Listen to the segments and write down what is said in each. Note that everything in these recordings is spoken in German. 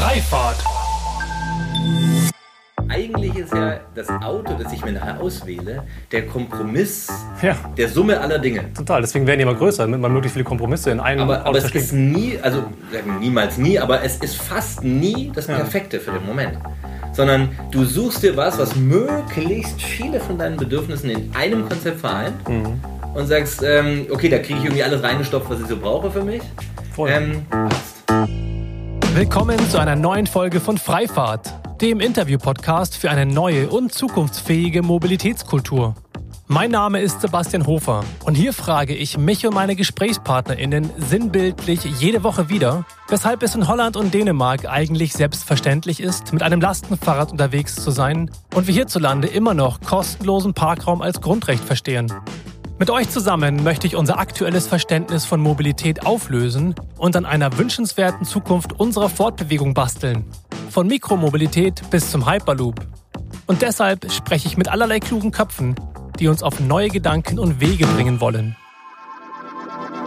Freifahrt. Eigentlich ist ja das Auto, das ich mir nachher auswähle, der Kompromiss Ja. der Summe aller Dinge. Total, deswegen werden die immer größer, damit man möglichst viele Kompromisse in einem Aber, aber es ist nie, also niemals nie, aber es ist fast nie das Perfekte für den Moment. Sondern du suchst dir was, was möglichst viele von deinen Bedürfnissen in einem Konzept vereint Mhm. und sagst, ähm, okay, da kriege ich irgendwie alles reingestopft, was ich so brauche für mich. Voll. Ähm, passt. Willkommen zu einer neuen Folge von Freifahrt, dem Interview-Podcast für eine neue und zukunftsfähige Mobilitätskultur. Mein Name ist Sebastian Hofer und hier frage ich mich und meine GesprächspartnerInnen sinnbildlich jede Woche wieder, weshalb es in Holland und Dänemark eigentlich selbstverständlich ist, mit einem Lastenfahrrad unterwegs zu sein und wir hierzulande immer noch kostenlosen Parkraum als Grundrecht verstehen. Mit euch zusammen möchte ich unser aktuelles Verständnis von Mobilität auflösen und an einer wünschenswerten Zukunft unserer Fortbewegung basteln. Von Mikromobilität bis zum Hyperloop. Und deshalb spreche ich mit allerlei klugen Köpfen, die uns auf neue Gedanken und Wege bringen wollen.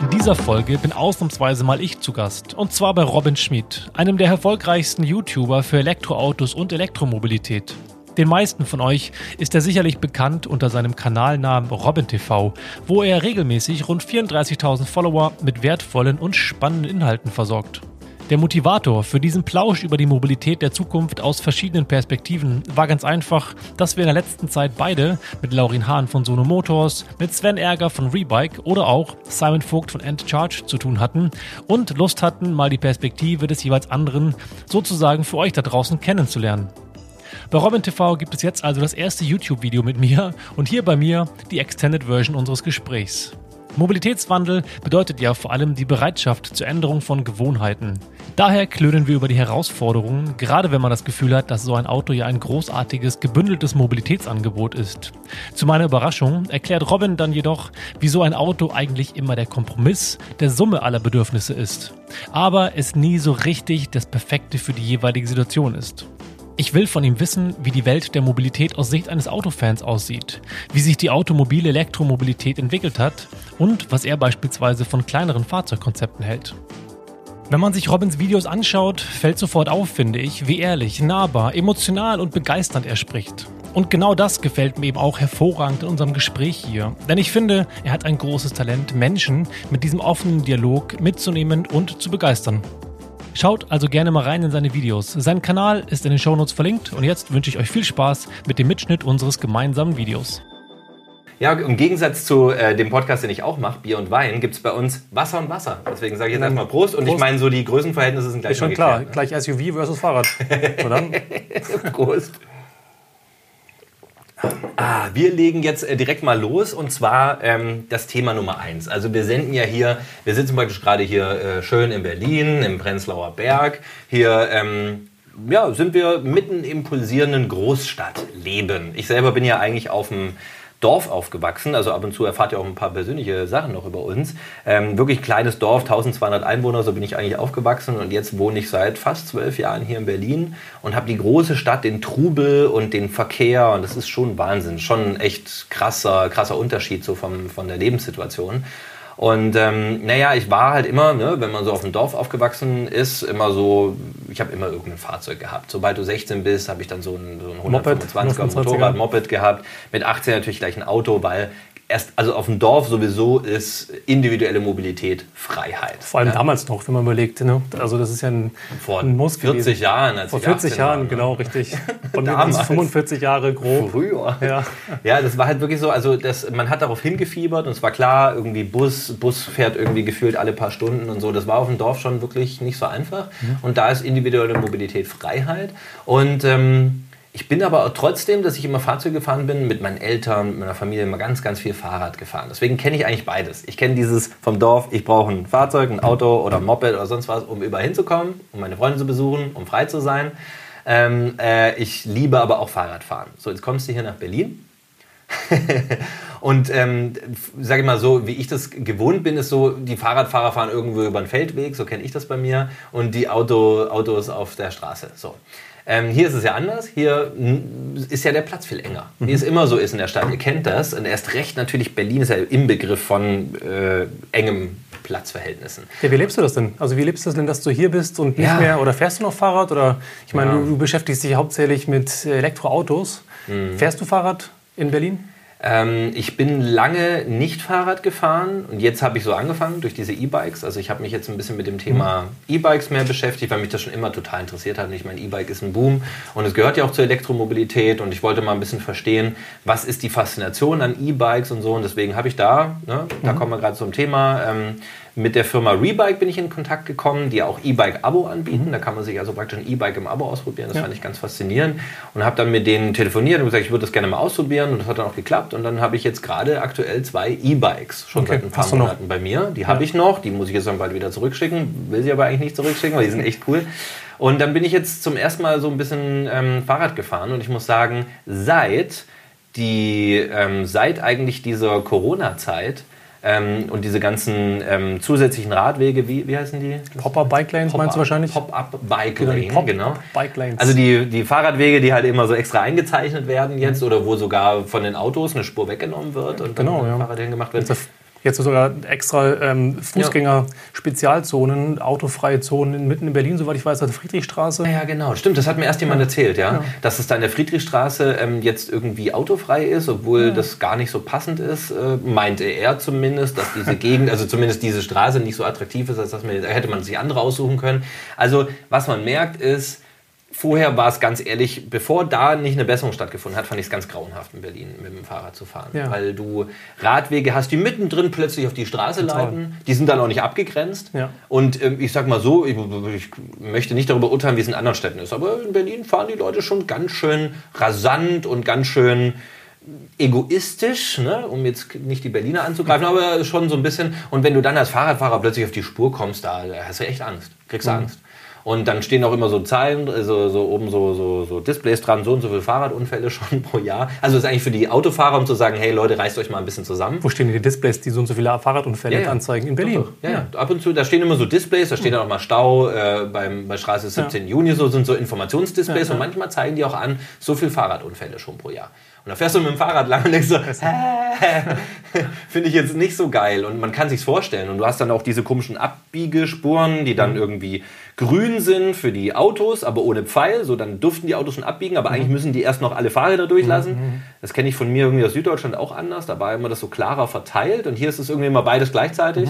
In dieser Folge bin ausnahmsweise mal ich zu Gast. Und zwar bei Robin Schmid, einem der erfolgreichsten YouTuber für Elektroautos und Elektromobilität. Den meisten von euch ist er sicherlich bekannt unter seinem Kanalnamen RobinTV, wo er regelmäßig rund 34.000 Follower mit wertvollen und spannenden Inhalten versorgt. Der Motivator für diesen Plausch über die Mobilität der Zukunft aus verschiedenen Perspektiven war ganz einfach, dass wir in der letzten Zeit beide mit Laurin Hahn von Sono Motors, mit Sven Ärger von Rebike oder auch Simon Vogt von End Charge zu tun hatten und Lust hatten, mal die Perspektive des jeweils anderen sozusagen für euch da draußen kennenzulernen. Bei Robin TV gibt es jetzt also das erste YouTube-Video mit mir und hier bei mir die Extended Version unseres Gesprächs. Mobilitätswandel bedeutet ja vor allem die Bereitschaft zur Änderung von Gewohnheiten. Daher klönen wir über die Herausforderungen, gerade wenn man das Gefühl hat, dass so ein Auto ja ein großartiges, gebündeltes Mobilitätsangebot ist. Zu meiner Überraschung erklärt Robin dann jedoch, wieso ein Auto eigentlich immer der Kompromiss der Summe aller Bedürfnisse ist, aber es nie so richtig das Perfekte für die jeweilige Situation ist. Ich will von ihm wissen, wie die Welt der Mobilität aus Sicht eines Autofans aussieht, wie sich die automobile Elektromobilität entwickelt hat und was er beispielsweise von kleineren Fahrzeugkonzepten hält. Wenn man sich Robins Videos anschaut, fällt sofort auf, finde ich, wie ehrlich, nahbar, emotional und begeisternd er spricht. Und genau das gefällt mir eben auch hervorragend in unserem Gespräch hier. Denn ich finde, er hat ein großes Talent, Menschen mit diesem offenen Dialog mitzunehmen und zu begeistern. Schaut also gerne mal rein in seine Videos. Sein Kanal ist in den Shownotes verlinkt und jetzt wünsche ich euch viel Spaß mit dem Mitschnitt unseres gemeinsamen Videos. Ja, im Gegensatz zu äh, dem Podcast, den ich auch mache, Bier und Wein, gibt es bei uns Wasser und Wasser. Deswegen sage ich jetzt erstmal Prost. Und ich meine, so die Größenverhältnisse sind gleich Ist schon mal klar, geklärt, gleich SUV versus Fahrrad. Ne? Prost. Ah, wir legen jetzt äh, direkt mal los und zwar ähm, das Thema Nummer eins. Also wir senden ja hier, wir sitzen praktisch gerade hier äh, schön in Berlin, im Prenzlauer Berg. Hier ähm, ja, sind wir mitten im pulsierenden Großstadtleben. Ich selber bin ja eigentlich auf dem Dorf aufgewachsen, also ab und zu erfahrt ihr auch ein paar persönliche Sachen noch über uns. Ähm, wirklich kleines Dorf, 1200 Einwohner, so bin ich eigentlich aufgewachsen und jetzt wohne ich seit fast zwölf Jahren hier in Berlin und habe die große Stadt, den Trubel und den Verkehr und das ist schon Wahnsinn, schon echt krasser, krasser Unterschied so vom, von der Lebenssituation. Und ähm, naja, ich war halt immer, ne, wenn man so auf dem Dorf aufgewachsen ist, immer so, ich habe immer irgendein Fahrzeug gehabt. Sobald du 16 bist, habe ich dann so ein, so ein Moped, 125er 125er. Motorrad, Moped gehabt. Mit 18 natürlich gleich ein Auto, weil erst, also auf dem Dorf sowieso ist individuelle Mobilität Freiheit. vor allem ja. damals noch, wenn man überlegt. Ne? Also das ist ja ein, Vor ein Muss 40 gewesen. Jahren, als Vor ich 40 18 Jahren, war, ne? genau, richtig. Und Damals. jetzt 45 Jahre grob. Früher. Ja. Ja, das war halt wirklich so, also das, man hat darauf hingefiebert und es war klar, irgendwie Bus, Bus fährt irgendwie gefühlt alle paar Stunden und so. Das war auf dem Dorf schon wirklich nicht so einfach. Und da ist individuelle Mobilität Freiheit. Und ähm, ich bin aber trotzdem, dass ich immer Fahrzeuge gefahren bin, mit meinen Eltern, mit meiner Familie immer ganz, ganz viel Fahrrad gefahren. Deswegen kenne ich eigentlich beides. Ich kenne dieses vom Dorf, ich brauche ein Fahrzeug, ein Auto oder ein Moped oder sonst was, um überall hinzukommen, um meine Freunde zu besuchen, um frei zu sein. Ähm, äh, ich liebe aber auch Fahrradfahren. So, jetzt kommst du hier nach Berlin. Und ähm, sage ich mal so, wie ich das gewohnt bin, ist so, die Fahrradfahrer fahren irgendwo über den Feldweg, so kenne ich das bei mir, und die Auto, Autos auf der Straße. So. Ähm, hier ist es ja anders. Hier ist ja der Platz viel enger. Wie es immer so ist in der Stadt. Ihr kennt das. Und erst recht natürlich, Berlin ist ja im Begriff von äh, engem Platzverhältnissen. Ja, wie lebst du das denn? Also wie lebst du das denn, dass du hier bist und nicht Ja. mehr, oder fährst du noch Fahrrad? Oder ich meine, Ja. du, du beschäftigst dich hauptsächlich mit Elektroautos. Mhm. Fährst du Fahrrad in Berlin? Ähm, ich bin lange nicht Fahrrad gefahren und jetzt habe ich so angefangen durch diese E-Bikes. Also ich habe mich jetzt ein bisschen mit dem Thema E-Bikes mehr beschäftigt, weil mich das schon immer total interessiert hat. Und ich meine, E-Bike ist ein Boom und es gehört ja auch zur Elektromobilität und ich wollte mal ein bisschen verstehen, was ist die Faszination an E-Bikes und so. Und deswegen habe ich da, ne, da kommen wir gerade zum Thema, ähm, mit der Firma Rebike bin ich in Kontakt gekommen, die auch E-Bike-Abo anbieten. Da kann man sich also praktisch ein E-Bike im Abo ausprobieren. Das Ja. fand ich ganz faszinierend. Und habe dann mit denen telefoniert und gesagt, ich würde das gerne mal ausprobieren. Und das hat dann auch geklappt. Und dann habe ich jetzt gerade aktuell zwei E-Bikes schon Okay. seit ein paar du noch? Monaten bei mir. Die habe ich noch. Die muss ich jetzt dann bald wieder zurückschicken. Will sie aber eigentlich nicht zurückschicken, weil die sind echt cool. Und dann bin ich jetzt zum ersten Mal so ein bisschen ähm, Fahrrad gefahren. Und ich muss sagen, seit die ähm, seit eigentlich dieser Corona-Zeit ähm, und diese ganzen ähm, zusätzlichen Radwege, wie, wie heißen die? Popper Bike Lanes meinst du wahrscheinlich? Pop-up Bike Genau, Lane, Pop- genau. Bike Lanes. Also die, die Fahrradwege, die halt immer so extra eingezeichnet werden jetzt oder wo sogar von den Autos eine Spur weggenommen wird und Genau, dann ja. ein Fahrrad hingemacht wird. Jetzt, sogar extra ähm, Fußgänger-Spezialzonen, autofreie Zonen mitten in Berlin, soweit ich weiß, also Friedrichstraße. Ja, genau. Stimmt, das hat mir erst jemand erzählt, ja. Dass es da in der Friedrichstraße ähm, jetzt irgendwie autofrei ist, obwohl das gar nicht so passend ist, äh, meinte er zumindest, dass diese Gegend, also zumindest diese Straße nicht so attraktiv ist, als dass man, hätte man sich andere aussuchen können. Also, was man merkt ist, Vorher war es ganz ehrlich, bevor da nicht eine Besserung stattgefunden hat, fand ich es ganz grauenhaft in Berlin mit dem Fahrrad zu fahren. Ja. Weil du Radwege hast, die mittendrin plötzlich auf die Straße Total. leiten. Die sind dann auch nicht abgegrenzt. Ja. Und ähm, ich sag mal so, ich, ich möchte nicht darüber urteilen, wie es in anderen Städten ist, aber in Berlin fahren die Leute schon ganz schön rasant und ganz schön egoistisch, ne? um jetzt nicht die Berliner anzugreifen, aber schon so ein bisschen. Und wenn du dann als Fahrradfahrer plötzlich auf die Spur kommst, da hast du echt Angst, kriegst du Angst. Und dann stehen auch immer so Zahlen, also so oben so, so, so Displays dran, so und so viele Fahrradunfälle schon pro Jahr. Also ist eigentlich für die Autofahrer, um zu sagen, hey Leute, reißt euch mal ein bisschen zusammen. Wo stehen die Displays, die so und so viele Fahrradunfälle Ja, ja. anzeigen? In Berlin. Ja, ja, ab und zu, da stehen immer so Displays, da steht dann auch mal Stau äh, beim, bei Straße 17 Juni, so sind so Informationsdisplays und manchmal zeigen die auch an, so viel Fahrradunfälle schon pro Jahr. Und da fährst du mit dem Fahrrad lang und denkst so, finde ich jetzt nicht so geil. Und man kann sich's vorstellen. Und du hast dann auch diese komischen Abbiegespuren, die Mhm. dann irgendwie grün sind für die Autos, aber ohne Pfeil. So, dann durften die Autos schon abbiegen, aber Mhm. eigentlich müssen die erst noch alle Fahrräder durchlassen. Das kenne ich von mir irgendwie aus Süddeutschland auch anders. Da war immer das so klarer verteilt. Und hier ist es irgendwie immer beides gleichzeitig.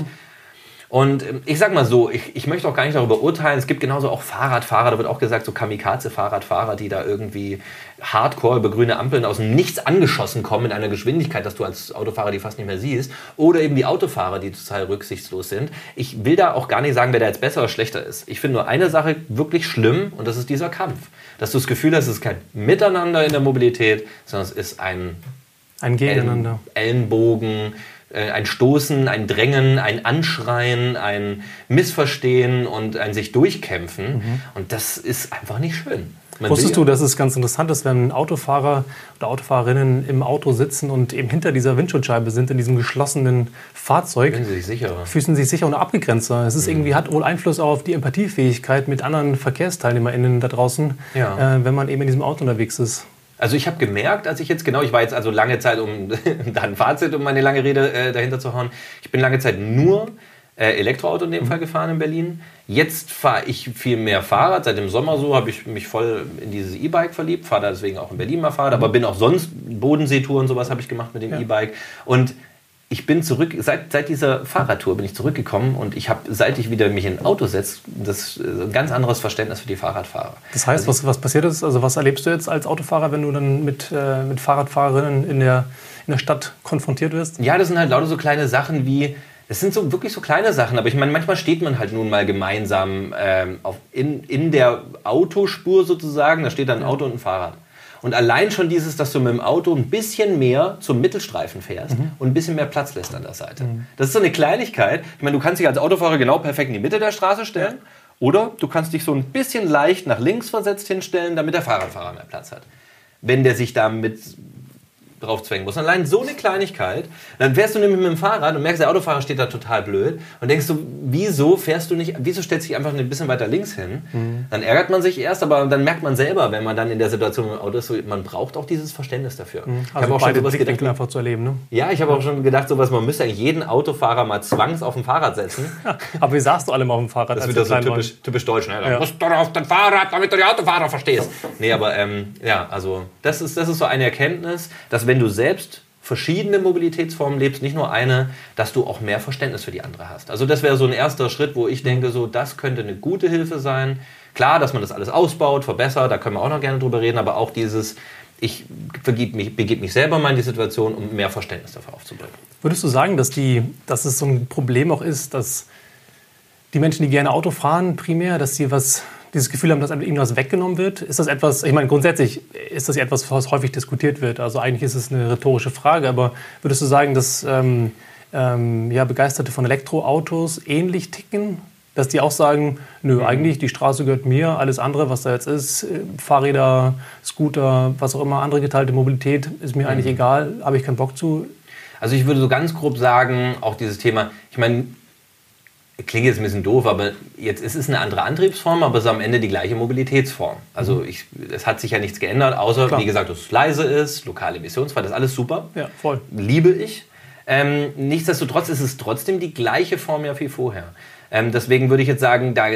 Und ähm, ich sag mal so, ich, ich möchte auch gar nicht darüber urteilen. Es gibt genauso auch Fahrradfahrer, da wird auch gesagt, so Kamikaze-Fahrradfahrer, die da irgendwie hardcore über grüne Ampeln aus dem Nichts angeschossen kommen in einer Geschwindigkeit, dass du als Autofahrer die fast nicht mehr siehst. Oder eben die Autofahrer, die total rücksichtslos sind. Ich will da auch gar nicht sagen, wer da jetzt besser oder schlechter ist. Ich finde nur eine Sache wirklich schlimm und das ist dieser Kampf. Dass du das Gefühl hast, es ist kein Miteinander in der Mobilität, sondern es ist ein Ein Gegeneinander. Ellenbogen, äh, ein Stoßen, ein Drängen, ein Anschreien, ein Missverstehen und ein sich durchkämpfen. Und das ist einfach nicht schön. Man Wusstest du, dass es ganz interessant ist, wenn Autofahrer oder Autofahrerinnen im Auto sitzen und eben hinter dieser Windschutzscheibe sind, in diesem geschlossenen Fahrzeug, Fühlen Sie sich sicherer. fühlen sich sicher und abgegrenzter. Es ist Mhm. irgendwie, hat wohl Einfluss auf die Empathiefähigkeit mit anderen VerkehrsteilnehmerInnen da draußen, Ja. äh, wenn man eben in diesem Auto unterwegs ist. Also ich habe gemerkt, als ich jetzt genau, ich war jetzt also lange Zeit, um da ein Fazit, um meine lange Rede äh, dahinter zu hauen, ich bin lange Zeit nur äh, Elektroauto in dem Fall gefahren in Berlin. Jetzt fahre ich viel mehr Fahrrad. Seit dem Sommer so habe ich mich voll in dieses E-Bike verliebt, fahre da deswegen auch in Berlin mal Fahrrad, aber bin auch sonst Bodenseetour und sowas habe ich gemacht mit dem Ja. E-Bike. Und ich bin zurück, seit, seit dieser Fahrradtour bin ich zurückgekommen und ich habe, seit ich wieder mich in ein Auto setze, das äh, ein ganz anderes Verständnis für die Fahrradfahrer. Das heißt, was, was passiert ist, also was erlebst du jetzt als Autofahrer, wenn du dann mit, äh, mit Fahrradfahrerinnen in der, in der Stadt konfrontiert wirst? Ja, das sind halt lauter so kleine Sachen wie, es sind so wirklich so kleine Sachen, aber ich meine, manchmal steht man halt nun mal gemeinsam ähm, auf, in, in der Autospur sozusagen, da steht dann ein Auto und ein Fahrrad. Und allein schon dieses, dass du mit dem Auto ein bisschen mehr zum Mittelstreifen fährst und ein bisschen mehr Platz lässt an der Seite. Das ist so eine Kleinigkeit. Ich meine, du kannst dich als Autofahrer genau perfekt in die Mitte der Straße stellen. Oder du kannst dich so ein bisschen leicht nach links versetzt hinstellen, damit der Fahrradfahrer mehr Platz hat. Wenn der sich da mit draufzwängen musst. Allein so eine Kleinigkeit, dann fährst du nämlich mit dem Fahrrad und merkst, der Autofahrer steht da total blöd und denkst du, wieso fährst du nicht, wieso stellst du dich einfach ein bisschen weiter links hin? Mhm. Dann ärgert man sich erst, aber dann merkt man selber, wenn man dann in der Situation im Auto ist, so, man braucht auch dieses Verständnis dafür. Mhm. Also ich habe auch schon sowas gedacht, einfach zu erleben, ne? Ja, ich habe auch schon gedacht, sowas, man müsste eigentlich jeden Autofahrer mal zwangs auf dem Fahrrad setzen. aber wie sagst du alle mal auf dem Fahrrad? Das ist wieder so typisch, typisch deutsch, ne? Ja. Du musst doch auf dein Fahrrad, damit du die Autofahrer verstehst. Nee, aber ähm, ja, also das ist, das ist so eine Erkenntnis, dass wenn du selbst verschiedene Mobilitätsformen lebst, nicht nur eine, dass du auch mehr Verständnis für die andere hast. Also das wäre so ein erster Schritt, wo ich denke, so das könnte eine gute Hilfe sein. Klar, dass man das alles ausbaut, verbessert, da können wir auch noch gerne drüber reden, aber auch dieses, ich mich, begebe mich selber mal in die Situation, um mehr Verständnis dafür aufzubringen. Würdest du sagen, dass, die, dass es so ein Problem auch ist, dass die Menschen, die gerne Auto fahren, primär, dass sie was dieses Gefühl haben, dass ihnen was weggenommen wird? Ist das etwas, ich meine, grundsätzlich ist das etwas, was häufig diskutiert wird. Also eigentlich ist es eine rhetorische Frage, aber würdest du sagen, dass ähm, ähm, ja, Begeisterte von Elektroautos ähnlich ticken? Dass die auch sagen, nö, mhm. eigentlich die Straße gehört mir, alles andere, was da jetzt ist, äh, Fahrräder, Scooter, was auch immer, andere geteilte Mobilität, ist mir mhm. eigentlich egal, habe ich keinen Bock zu. Also ich würde so ganz grob sagen, auch dieses Thema, ich meine, klingt jetzt ein bisschen doof, aber jetzt ist es eine andere Antriebsform, aber es ist am Ende die gleiche Mobilitätsform. Also mhm. ich, es hat sich ja nichts geändert, außer, Klar. wie gesagt, dass es leise ist, lokale emissionsfrei, das ist alles super. Ja, voll. Liebe ich. Ähm, nichtsdestotrotz ist es trotzdem die gleiche Form ja wie vorher. Ähm, deswegen würde ich jetzt sagen, da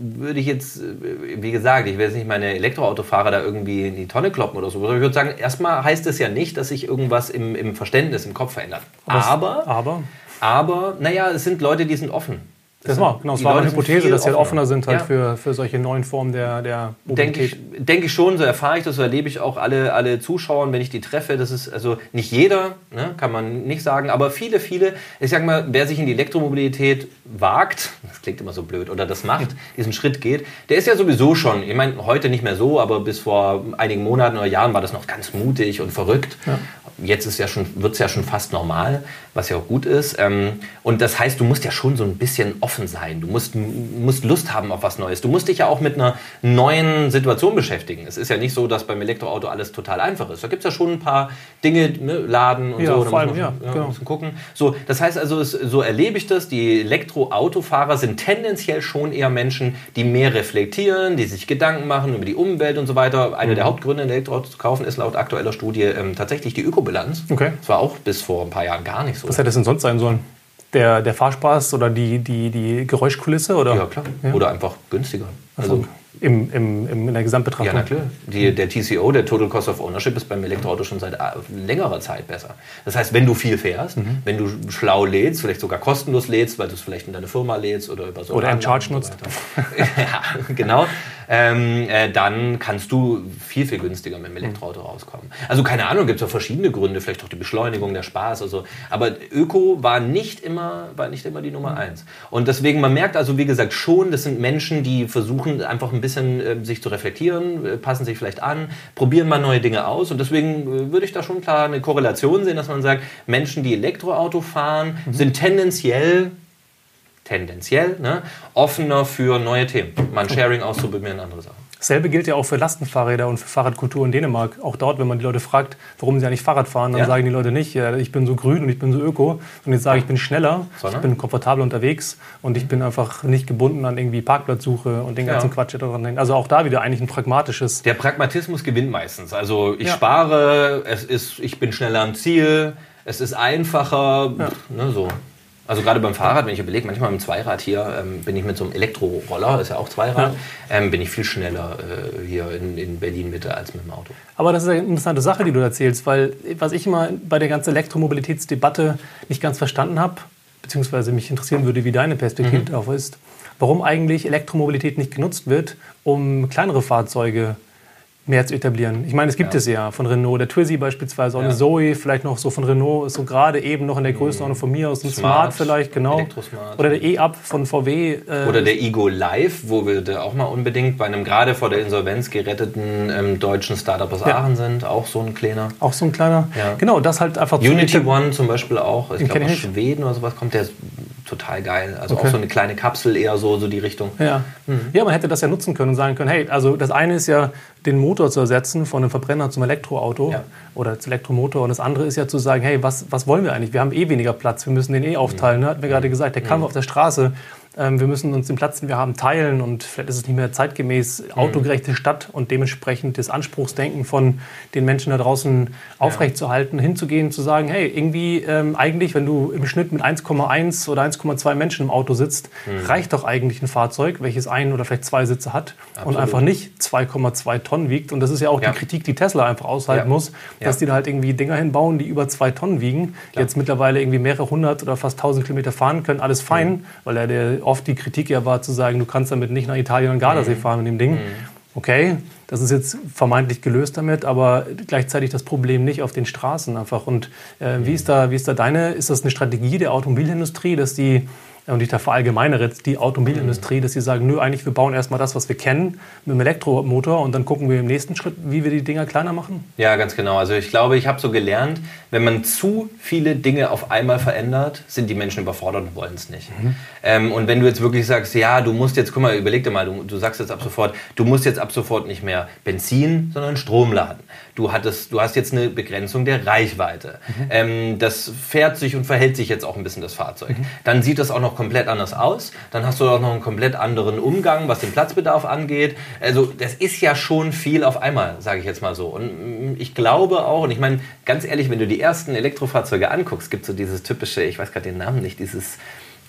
würde ich jetzt, wie gesagt, ich will jetzt nicht meine Elektroautofahrer da irgendwie in die Tonne kloppen oder so. Aber ich würde sagen, erstmal heißt es ja nicht, dass sich irgendwas im, im Verständnis, im Kopf verändert. Aber, aber, aber, naja, es sind Leute, die sind offen. Das, war, genau, das war eine Hypothese, dass sie halt offener sind halt ja. für, für solche neuen Formen der, der Mobilität. Denke ich, denke ich schon, so erfahre ich das, so erlebe ich auch alle, alle Zuschauer, wenn ich die treffe. Das ist also nicht jeder, ne, kann man nicht sagen, aber viele, viele. Ich sag mal, wer sich in die Elektromobilität wagt, das klingt immer so blöd, oder das macht, diesen Schritt geht, der ist ja sowieso schon, ich meine, heute nicht mehr so, aber bis vor einigen Monaten oder Jahren war das noch ganz mutig und verrückt. Ja jetzt ist ja schon, wird es ja schon fast normal, was ja auch gut ist. Ähm, und das heißt, du musst ja schon so ein bisschen offen sein. Du musst, musst Lust haben auf was Neues. Du musst dich ja auch mit einer neuen Situation beschäftigen. Es ist ja nicht so, dass beim Elektroauto alles total einfach ist. Da gibt es ja schon ein paar Dinge, ne, Laden und ja, so. Da vor allem, ja, ja, genau. gucken. So, das heißt also, es, so erlebe ich das. Die Elektroautofahrer sind tendenziell schon eher Menschen, die mehr reflektieren, die sich Gedanken machen über die Umwelt und so weiter. Einer mhm. der Hauptgründe, ein Elektroauto zu kaufen, ist laut aktueller Studie ähm, tatsächlich die Ökobilanz. Ökobilanz. Okay. Das war auch bis vor ein paar Jahren gar nicht so. Was hätte es denn sonst sein sollen? Der, der Fahrspaß oder die, die, die Geräuschkulisse? Oder? Ja, klar. Ja. Oder einfach günstiger. Also, im, im, im, in der Gesamtbetrachtung. Ja, na klar. Die, der TCO, der Total Cost of Ownership, ist beim Elektroauto schon seit äh, längerer Zeit besser. Das heißt, wenn du viel fährst, mhm. wenn du schlau lädst, vielleicht sogar kostenlos lädst, weil du es vielleicht in deine Firma lädst oder über so Oder einen Charge nutzt. ja, genau ähm, äh, dann kannst du viel, viel günstiger mit dem Elektroauto rauskommen. Also keine Ahnung, gibt es ja verschiedene Gründe, vielleicht auch die Beschleunigung, der Spaß. Also, aber Öko war nicht, immer, war nicht immer die Nummer eins. Und deswegen, man merkt also, wie gesagt, schon, das sind Menschen, die versuchen einfach ein bisschen äh, sich zu reflektieren, äh, passen sich vielleicht an, probieren mal neue Dinge aus. Und deswegen äh, würde ich da schon klar eine Korrelation sehen, dass man sagt, Menschen, die Elektroauto fahren, mhm. sind tendenziell tendenziell ne, offener für neue Themen. Mal ein Sharing auszuprobieren, andere Sachen. Dasselbe gilt ja auch für Lastenfahrräder und für Fahrradkultur in Dänemark. Auch dort, wenn man die Leute fragt, warum sie ja nicht Fahrrad fahren, dann ja? sagen die Leute nicht, ich bin so grün und ich bin so öko. Und jetzt sage ich, ich bin schneller, Sondern? ich bin komfortabel unterwegs und ich bin einfach nicht gebunden an irgendwie Parkplatzsuche und den ganzen ja. Quatsch, der daran hängt. Also auch da wieder eigentlich ein pragmatisches. Der Pragmatismus gewinnt meistens. Also ich ja. spare, es ist, ich bin schneller am Ziel, es ist einfacher, ne, so. Also gerade beim Fahrrad, wenn ich überlege, manchmal im Zweirad hier ähm, bin ich mit so einem Elektroroller, ist ja auch Zweirad, ja. ähm, bin ich viel schneller äh, hier in, in Berlin Mitte als mit dem Auto. Aber das ist eine interessante Sache, die du erzählst, weil was ich immer bei der ganzen Elektromobilitätsdebatte nicht ganz verstanden habe, beziehungsweise mich interessieren würde, wie deine Perspektive mhm. darauf ist, warum eigentlich Elektromobilität nicht genutzt wird, um kleinere Fahrzeuge zu mehr zu etablieren. Ich meine, es gibt ja. es ja von Renault, der Twizy beispielsweise, auch ja. eine Zoe, vielleicht noch so von Renault, ist so gerade eben noch in der Größenordnung von mir aus, ein Smart, Smart vielleicht, genau. Oder der E-Up von VW. Äh Oder der Ego Live, wo wir da auch mal unbedingt bei einem gerade vor der Insolvenz geretteten ähm, deutschen Startup aus ja. Aachen sind, auch so ein kleiner. Auch so ein kleiner. Ja. Genau, das halt einfach Unity One zum Beispiel auch, ich glaube aus Schweden oder sowas kommt der total geil. Also okay. auch so eine kleine Kapsel eher so, so die Richtung. Ja. Mhm. ja, man hätte das ja nutzen können und sagen können, hey, also das eine ist ja, den Motor zu ersetzen von einem Verbrenner zum Elektroauto ja. oder zum Elektromotor und das andere ist ja zu sagen, hey, was, was wollen wir eigentlich? Wir haben eh weniger Platz, wir müssen den eh aufteilen. Mhm. Ne? Hat mir gerade gesagt, der kam mhm. auf der Straße wir müssen uns den Platz, den wir haben, teilen und vielleicht ist es nicht mehr zeitgemäß mhm. autogerechte Stadt und dementsprechend das Anspruchsdenken von den Menschen da draußen aufrechtzuerhalten, ja. hinzugehen, zu sagen, hey, irgendwie ähm, eigentlich, wenn du im Schnitt mit 1,1 oder 1,2 Menschen im Auto sitzt, mhm. reicht doch eigentlich ein Fahrzeug, welches ein oder vielleicht zwei Sitze hat Absolut. und einfach nicht 2,2 Tonnen wiegt. Und das ist ja auch ja. die Kritik, die Tesla einfach aushalten ja. muss, dass die da halt irgendwie Dinger hinbauen, die über zwei Tonnen wiegen, die jetzt mittlerweile irgendwie mehrere hundert oder fast tausend Kilometer fahren können, alles fein, mhm. weil er der oft die Kritik ja war, zu sagen, du kannst damit nicht nach Italien und Gardasee mhm. fahren mit dem Ding. Mhm. Okay, das ist jetzt vermeintlich gelöst damit, aber gleichzeitig das Problem nicht auf den Straßen einfach. Und äh, wie, ist da, wie ist da deine, ist das eine Strategie der Automobilindustrie, dass die und ich da verallgemeinere jetzt die Automobilindustrie, dass sie sagen, nö, eigentlich wir bauen erstmal das, was wir kennen, mit dem Elektromotor und dann gucken wir im nächsten Schritt, wie wir die Dinger kleiner machen? Ja, ganz genau. Also ich glaube, ich habe so gelernt, wenn man zu viele Dinge auf einmal verändert, sind die Menschen überfordert und wollen es nicht. Mhm. Ähm, und wenn du jetzt wirklich sagst, ja, du musst jetzt, guck mal, überleg dir mal, du, du sagst jetzt ab sofort, du musst jetzt ab sofort nicht mehr Benzin, sondern Strom laden. Du, hattest, du hast jetzt eine Begrenzung der Reichweite. Mhm. Ähm, das fährt sich und verhält sich jetzt auch ein bisschen das Fahrzeug. Mhm. Dann sieht das auch noch komplett anders aus. Dann hast du auch noch einen komplett anderen Umgang, was den Platzbedarf angeht. Also das ist ja schon viel auf einmal, sage ich jetzt mal so. Und mm, ich glaube auch, und ich meine, ganz ehrlich, wenn du die ersten Elektrofahrzeuge anguckst, gibt es so dieses typische, ich weiß gerade den Namen nicht, dieses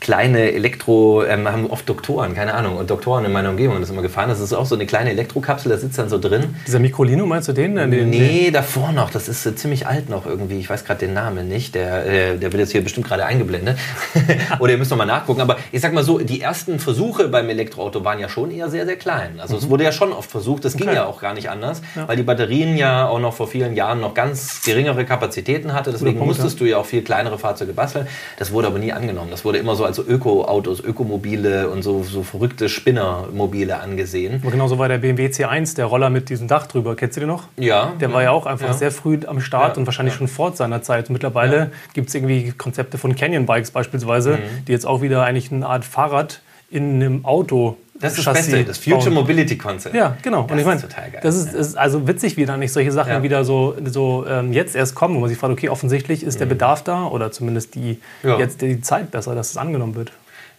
kleine Elektro, ähm, haben oft Doktoren, keine Ahnung, und Doktoren in meiner Umgebung das immer gefahren. Das ist auch so eine kleine Elektrokapsel, da sitzt dann so drin. Dieser Microlino, meinst du den? den nee, den? davor noch, das ist äh, ziemlich alt noch irgendwie, ich weiß gerade den Namen nicht, der, äh, der wird jetzt hier bestimmt gerade eingeblendet. Oder ihr müsst noch mal nachgucken, aber ich sag mal so, die ersten Versuche beim Elektroauto waren ja schon eher sehr, sehr klein. Also mhm. es wurde ja schon oft versucht, das okay. ging ja auch gar nicht anders, ja. weil die Batterien ja auch noch vor vielen Jahren noch ganz geringere Kapazitäten hatte, deswegen musstest du ja auch viel kleinere Fahrzeuge basteln. Das wurde aber nie angenommen, das wurde immer so als Öko-Autos, Ökomobile und so, so verrückte Spinnermobile angesehen. Aber genauso war der BMW C1, der Roller mit diesem Dach drüber. Kennst du den noch? Ja. Der war ja auch einfach ja. sehr früh am Start ja. und wahrscheinlich ja. schon fort seiner Zeit. Und mittlerweile ja. gibt es irgendwie Konzepte von Canyon Bikes beispielsweise, mhm. die jetzt auch wieder eigentlich eine Art Fahrrad in einem Auto das ist das Beste, das Future bauen. Mobility Concept. Ja, genau. Das und ich meine, das ist, ist, also witzig, wie dann nicht solche Sachen ja. wieder so, so ähm, jetzt erst kommen, wo man sich fragt, okay, offensichtlich ist der mhm. Bedarf da oder zumindest die, ja. jetzt die Zeit besser, dass es angenommen wird.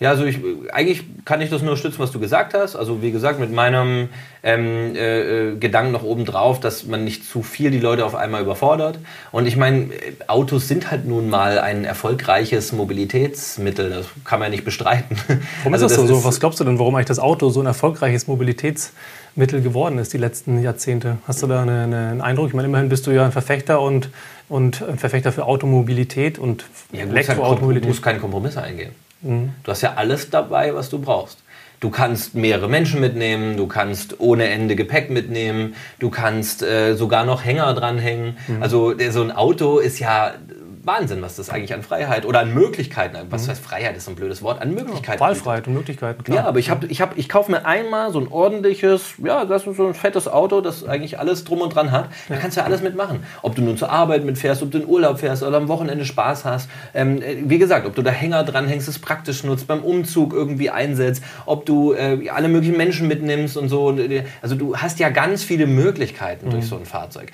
Ja, also ich, eigentlich kann ich das nur stützen, was du gesagt hast. Also wie gesagt, mit meinem ähm, äh, äh Gedanken noch oben drauf, dass man nicht zu viel die Leute auf einmal überfordert. Und ich meine, Autos sind halt nun mal ein erfolgreiches Mobilitätsmittel. Das kann man ja nicht bestreiten. Warum also ist das, das so? Was glaubst du denn, warum eigentlich das Auto so ein erfolgreiches Mobilitätsmittel geworden ist die letzten Jahrzehnte? Hast du da eine, eine, einen Eindruck? Ich meine, immerhin bist du ja ein Verfechter und, und ein Verfechter für Automobilität und ja, Elektroautomobilität. Du musst keine Kompromisse eingehen. Mhm. Du hast ja alles dabei, was du brauchst. Du kannst mehrere Menschen mitnehmen, du kannst ohne Ende Gepäck mitnehmen, du kannst äh, sogar noch Hänger dranhängen. Mhm. Also so ein Auto ist ja Wahnsinn, was das eigentlich an Freiheit oder an Möglichkeiten, was mhm. heißt Freiheit ist ein blödes Wort, an Möglichkeiten. Wahlfreiheit und Möglichkeiten, klar. Ja, aber ich, hab, ich, hab, ich kaufe mir einmal so ein ordentliches, ja, das ist so ein fettes Auto, das eigentlich alles drum und dran hat. Da kannst du ja alles mitmachen. Ob du nun zur Arbeit mitfährst, ob du in Urlaub fährst oder am Wochenende Spaß hast. Ähm, äh, wie gesagt, ob du da Hänger dranhängst, es praktisch nutzt, beim Umzug irgendwie einsetzt, ob du äh, alle möglichen Menschen mitnimmst und so. Also du hast ja ganz viele Möglichkeiten mhm. durch so ein Fahrzeug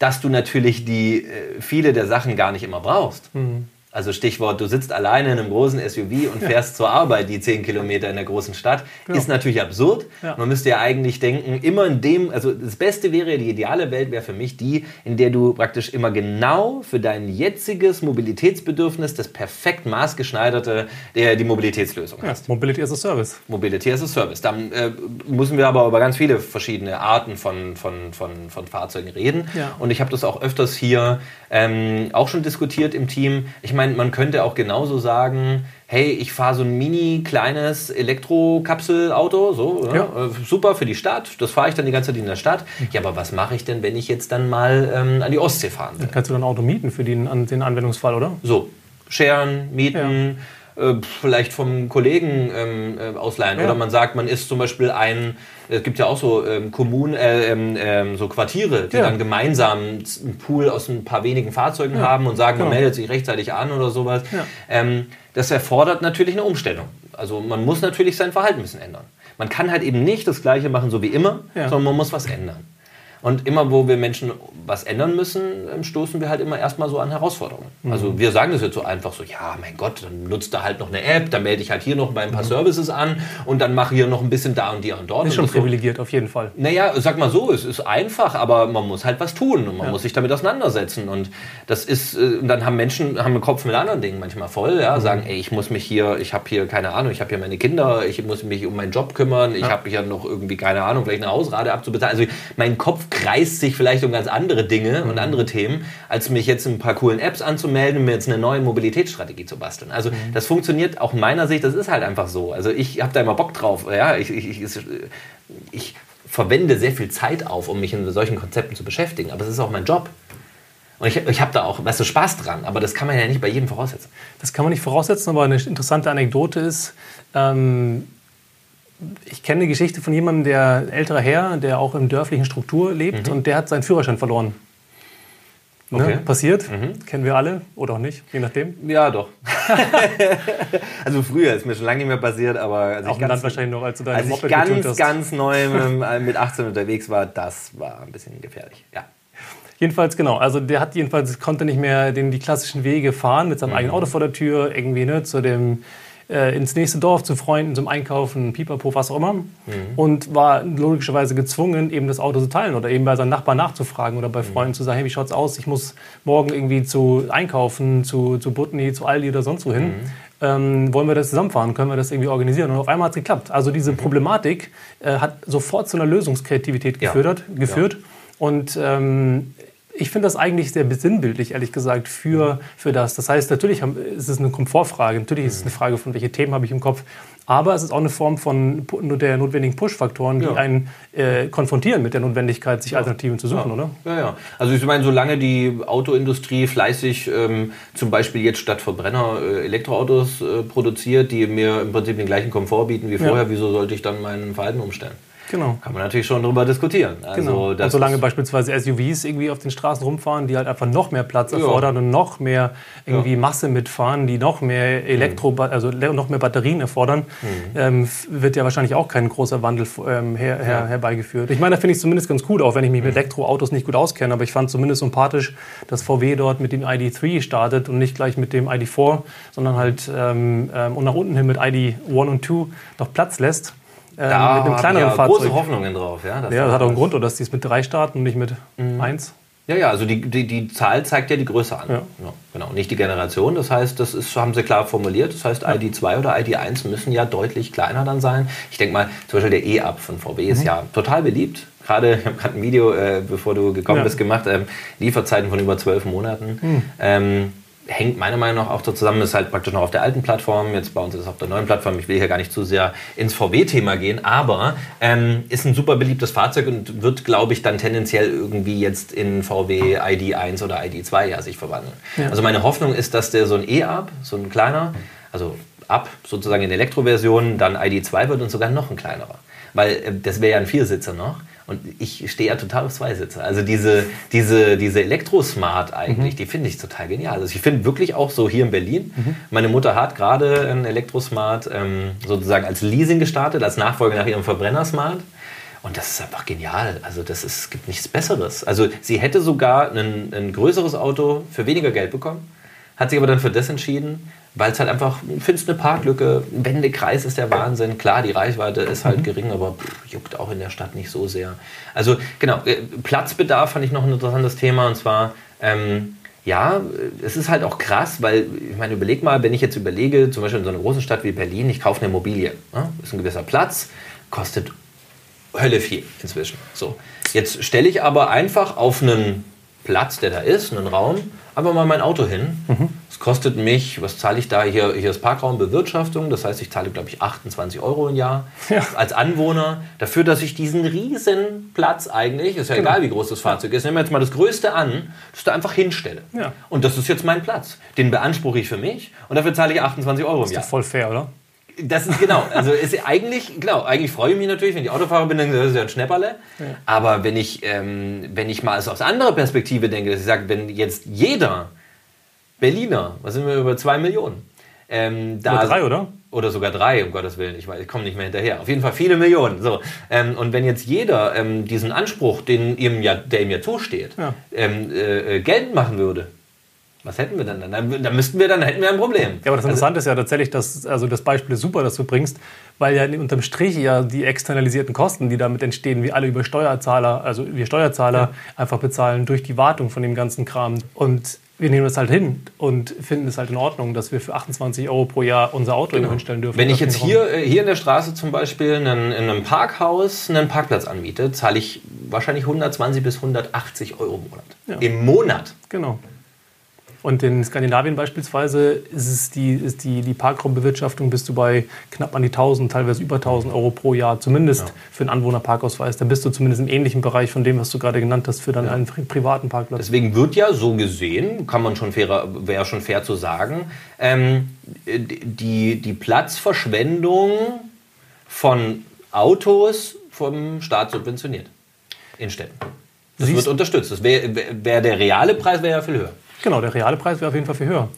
dass du natürlich die, äh, viele der Sachen gar nicht immer brauchst. Mhm. Also Stichwort, du sitzt alleine in einem großen SUV und fährst ja. zur Arbeit die 10 Kilometer in der großen Stadt, genau. ist natürlich absurd. Ja. Man müsste ja eigentlich denken, immer in dem, also das Beste wäre, die ideale Welt wäre für mich die, in der du praktisch immer genau für dein jetziges Mobilitätsbedürfnis das perfekt maßgeschneiderte, der, die Mobilitätslösung hast. Ja, Mobility as a Service. Mobility as a Service. Dann äh, müssen wir aber über ganz viele verschiedene Arten von, von, von, von Fahrzeugen reden. Und ich habe das auch öfters hier ähm, auch schon diskutiert im Team. Ich meine, man könnte auch genauso sagen, hey, ich fahre so ein mini kleines Elektrokapselauto, so, ja. Äh, super für die Stadt, das fahre ich dann die ganze Zeit in der Stadt. Ja, aber was mache ich denn, wenn ich jetzt dann mal ähm, an die Ostsee fahren will? Dann kannst du dann ein Auto mieten für den, den Anwendungsfall, oder? So, scheren, mieten. Ja äh, vielleicht vom Kollegen ähm, äh, ausleihen. Ja. Oder man sagt, man ist zum Beispiel ein, es gibt ja auch so ähm, Kommunen, äh, ähm, ähm, so Quartiere, die ja. dann gemeinsam einen Pool aus ein paar wenigen Fahrzeugen ja. haben und sagen, genau. man meldet sich rechtzeitig an oder sowas. Ähm, das erfordert natürlich eine Umstellung. Also man muss natürlich sein Verhalten ein bisschen ändern. Man kann halt eben nicht das Gleiche machen, so wie immer, sondern man muss was ändern. Und immer, wo wir Menschen was ändern müssen, ähm, stoßen wir halt immer erstmal so an Herausforderungen. Mhm. Also wir sagen das jetzt so einfach so, ja, mein Gott, dann nutzt da halt noch eine App, dann melde ich halt hier noch bei ein paar mhm. Services an und dann mache hier noch ein bisschen da und die und dort. Ist schon privilegiert, so. auf jeden Fall. Naja, sag mal so, es ist einfach, aber man muss halt was tun und man ja. muss sich damit auseinandersetzen. Und das ist, äh, dann haben Menschen, haben den Kopf mit anderen Dingen manchmal voll, ja, mhm. sagen, ey, ich muss mich hier, ich habe hier, keine Ahnung, ich habe hier meine Kinder, ich muss mich um meinen Job kümmern, ich ja. habe hier noch irgendwie, keine Ahnung, vielleicht eine Hausrate abzubezahlen. Also mein Kopf kreist sich vielleicht um ganz andere Dinge mhm. und andere Themen, als mich jetzt ein paar coolen Apps anzumelden und mir jetzt eine neue Mobilitätsstrategie zu basteln. Also mhm. das funktioniert auch in meiner Sicht, das ist halt einfach so. Also ich habe da immer Bock drauf. Ja, ich, ich, ich, ich verwende sehr viel Zeit auf, um mich in solchen Konzepten zu beschäftigen. Aber es ist auch mein Job. Und ich, ich habe da auch weißt du, Spaß dran, aber das kann man ja nicht bei jedem voraussetzen. Das kann man nicht voraussetzen, aber eine interessante Anekdote ist, ähm, ich kenne eine Geschichte von jemandem, der älterer Herr, der auch in dörflichen Struktur lebt mhm. und der hat seinen Führerschein verloren. Ne? Okay. Passiert, mhm. kennen wir alle oder auch nicht, je nachdem. Ja, doch. also früher ist mir schon lange nicht mehr passiert, aber als auch ich ganz, wahrscheinlich noch, als du deine als ich ganz, ganz neu mit, mit 18 unterwegs war, das war ein bisschen gefährlich. Ja. Jedenfalls, genau. Also der hat jedenfalls, konnte nicht mehr den, die klassischen Wege fahren mit seinem mhm. eigenen Auto vor der Tür, irgendwie ne, zu dem äh, ins nächste Dorf zu Freunden zum Einkaufen, Pipapo, was auch immer. Mhm. Und war logischerweise gezwungen, eben das Auto zu teilen oder eben bei seinem Nachbarn nachzufragen oder bei mhm. Freunden zu sagen, hey, wie schaut's aus? Ich muss morgen irgendwie zu einkaufen, zu, zu Butni, zu Aldi oder sonst wohin. Mhm. Ähm, wollen wir das zusammenfahren? Können wir das irgendwie organisieren? Und auf einmal hat es geklappt. Also diese mhm. Problematik äh, hat sofort zu einer Lösungskreativität geführt. Ja. geführt. Ja. Und ähm, ich finde das eigentlich sehr besinnbildlich, ehrlich gesagt, für, für das. Das heißt, natürlich ist es eine Komfortfrage, natürlich ist es eine Frage von, welche Themen habe ich im Kopf, aber es ist auch eine Form von der notwendigen Push-Faktoren, die ja. einen äh, konfrontieren mit der Notwendigkeit, sich ja. Alternativen zu suchen, ja. oder? Ja, ja. Also ich meine, solange die Autoindustrie fleißig ähm, zum Beispiel jetzt statt Verbrenner äh, Elektroautos äh, produziert, die mir im Prinzip den gleichen Komfort bieten wie vorher, wieso sollte ich dann mein Verhalten umstellen? Genau. Kann man natürlich schon darüber diskutieren. Also genau. Und solange beispielsweise SUVs irgendwie auf den Straßen rumfahren, die halt einfach noch mehr Platz erfordern ja. und noch mehr irgendwie ja. Masse mitfahren, die noch mehr Elektro, mhm. also noch mehr Batterien erfordern, mhm. ähm, wird ja wahrscheinlich auch kein großer Wandel ähm, her, her, ja. herbeigeführt. Ich meine, da finde ich es zumindest ganz gut, auch wenn ich mich mhm. mit Elektroautos nicht gut auskenne, aber ich fand zumindest sympathisch, dass VW dort mit dem ID3 startet und nicht gleich mit dem ID4, sondern halt ähm, ähm, und nach unten hin mit ID1 und 2 noch Platz lässt ähm, da mit einem kleineren ja Fahrzeug. große Hoffnungen drauf. Ja, das, ja, das hat auch einen Grund, oder dass die es mit drei starten und nicht mit mhm. eins. Ja, ja, also die, die, die Zahl zeigt ja die Größe an. Ja. Ja, genau, nicht die Generation. Das heißt, das ist, haben sie klar formuliert. Das heißt, ID2 oder ID1 müssen ja deutlich kleiner dann sein. Ich denke mal, zum Beispiel der E-Up von VW mhm. ist ja total beliebt. Gerade, ich habe gerade ein Video, äh, bevor du gekommen ja. bist, gemacht. Ähm, Lieferzeiten von über zwölf Monaten. Mhm. Ähm, hängt meiner Meinung nach auch so zusammen, ist halt praktisch noch auf der alten Plattform, jetzt bei uns ist es auf der neuen Plattform. Ich will hier gar nicht zu sehr ins VW-Thema gehen, aber ähm, ist ein super beliebtes Fahrzeug und wird, glaube ich, dann tendenziell irgendwie jetzt in VW ID1 oder ID2 ja sich verwandeln. Ja. Also meine Hoffnung ist, dass der so ein E-Up, so ein kleiner, also ab sozusagen in Elektroversion, dann ID2 wird und sogar noch ein kleinerer. Weil äh, das wäre ja ein Viersitzer noch. Und ich stehe ja total auf Zweisitzer. Also diese, diese, diese Elektrosmart eigentlich, mhm. die finde ich total genial. Also ich finde wirklich auch so hier in Berlin, mhm. meine Mutter hat gerade ein Elektrosmart ähm, sozusagen als Leasing gestartet, als Nachfolger nach ihrem Verbrennersmart. Und das ist einfach genial. Also das ist, es gibt nichts Besseres. Also sie hätte sogar ein, ein größeres Auto für weniger Geld bekommen, hat sich aber dann für das entschieden, weil es halt einfach, findest eine Parklücke, ein Wendekreis ist der Wahnsinn. Klar, die Reichweite ist halt mhm. gering, aber pff, juckt auch in der Stadt nicht so sehr. Also genau, äh, Platzbedarf fand ich noch ein interessantes Thema und zwar, ähm, ja, es ist halt auch krass, weil, ich meine, überleg mal, wenn ich jetzt überlege, zum Beispiel in so einer großen Stadt wie Berlin, ich kaufe eine Immobilie, ne? ist ein gewisser Platz, kostet Hölle viel inzwischen. So. Jetzt stelle ich aber einfach auf einen Platz, der da ist, einen Raum, einfach mal mein Auto hin. Es kostet mich, was zahle ich da? Hier, hier ist Parkraumbewirtschaftung, das heißt, ich zahle, glaube ich, 28 Euro im Jahr Ja. als Anwohner dafür, dass ich diesen riesen Platz eigentlich, ist ja Genau. egal, wie groß das Fahrzeug ist, nehmen wir jetzt mal das Größte an, das da einfach hinstelle. Ja. Und das ist jetzt mein Platz. Den beanspruche ich für mich und dafür zahle ich 28 Euro im Ist Jahr. doch voll fair, oder? Das ist genau. Also ist eigentlich, genau, eigentlich freue ich mich natürlich, wenn ich Autofahrer bin, dann ist das ja ein Schnäpperle. Aber wenn ich, ähm, wenn ich mal so aus anderer Perspektive denke, dass ich sage, wenn jetzt jeder Berliner, was sind wir über zwei Millionen? Ähm, da Oder drei, oder? Oder sogar drei, um Gottes Willen. Ich, weiß, ich komme nicht mehr hinterher. Auf jeden Fall viele Millionen. So. Ähm, und wenn jetzt jeder ähm, diesen Anspruch, den ihm ja, der ihm ja zusteht, Ja. ähm, äh, äh, geltend machen würde, was hätten wir dann? Dann, dann müssten wir, dann hätten wir ein Problem. Ja, aber das Interessante ist ja tatsächlich, dass, also das Beispiel ist super, das du bringst, weil ja unterm Strich ja die externalisierten Kosten, die damit entstehen, wie alle über Steuerzahler, also wir Steuerzahler einfach bezahlen durch die Wartung von dem ganzen Kram. Und wir nehmen das halt hin und finden es halt in Ordnung, dass wir für 28 Euro pro Jahr unser Auto irgendwo hinstellen dürfen. Wenn ich jetzt hier, äh, hier in der Straße zum Beispiel einen, in einem Parkhaus einen Parkplatz anmiete, zahle ich wahrscheinlich 120 bis 180 Euro im Monat. Ja. Im Monat. Genau. Und in Skandinavien beispielsweise ist es die, ist die, die Parkraumbewirtschaftung bist du bei knapp an die 1000, teilweise über 1000 Euro pro Jahr, zumindest für einen Anwohnerparkausweis. Dann bist du zumindest im ähnlichen Bereich von dem, was du gerade genannt hast, für dann einen pri- privaten Parkplatz. Deswegen wird ja so gesehen, kann man schon fairer, wäre schon fair zu sagen, ähm, die, die Platzverschwendung von Autos vom Staat subventioniert. In Städten. Das Siehst- wird unterstützt. Das wär, wär der reale Preis wäre ja viel höher. Genau, der reale Preis wäre auf jeden Fall viel höher.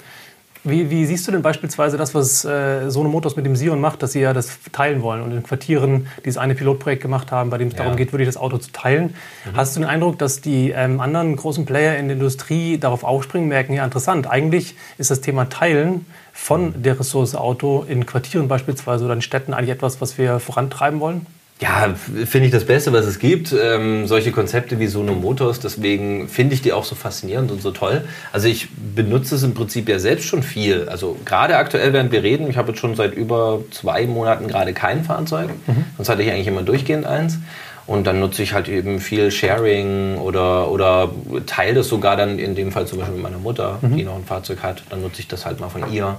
Wie, wie siehst du denn beispielsweise das, was äh, Sono Motors mit dem Sion macht, dass sie ja das teilen wollen und in Quartieren dieses eine Pilotprojekt gemacht haben, bei dem es Ja. darum geht, wirklich das Auto zu teilen? Hast du den Eindruck, dass die ähm, anderen großen Player in der Industrie darauf aufspringen, merken, ja interessant, eigentlich ist das Thema Teilen von der Ressource Auto in Quartieren beispielsweise oder in Städten eigentlich etwas, was wir vorantreiben wollen? Ja, finde ich das Beste, was es gibt. Ähm, solche Konzepte wie Sono Motors, deswegen finde ich die auch so faszinierend und so toll. Also ich benutze es im Prinzip ja selbst schon viel. Also gerade aktuell, während wir reden, ich habe jetzt schon seit über zwei Monaten gerade kein Fahrzeug. Sonst hatte ich eigentlich immer durchgehend eins. Und dann nutze ich halt eben viel Sharing oder, oder teile das sogar dann in dem Fall zum Beispiel mit meiner Mutter, die noch ein Fahrzeug hat. Dann nutze ich das halt mal von ihr.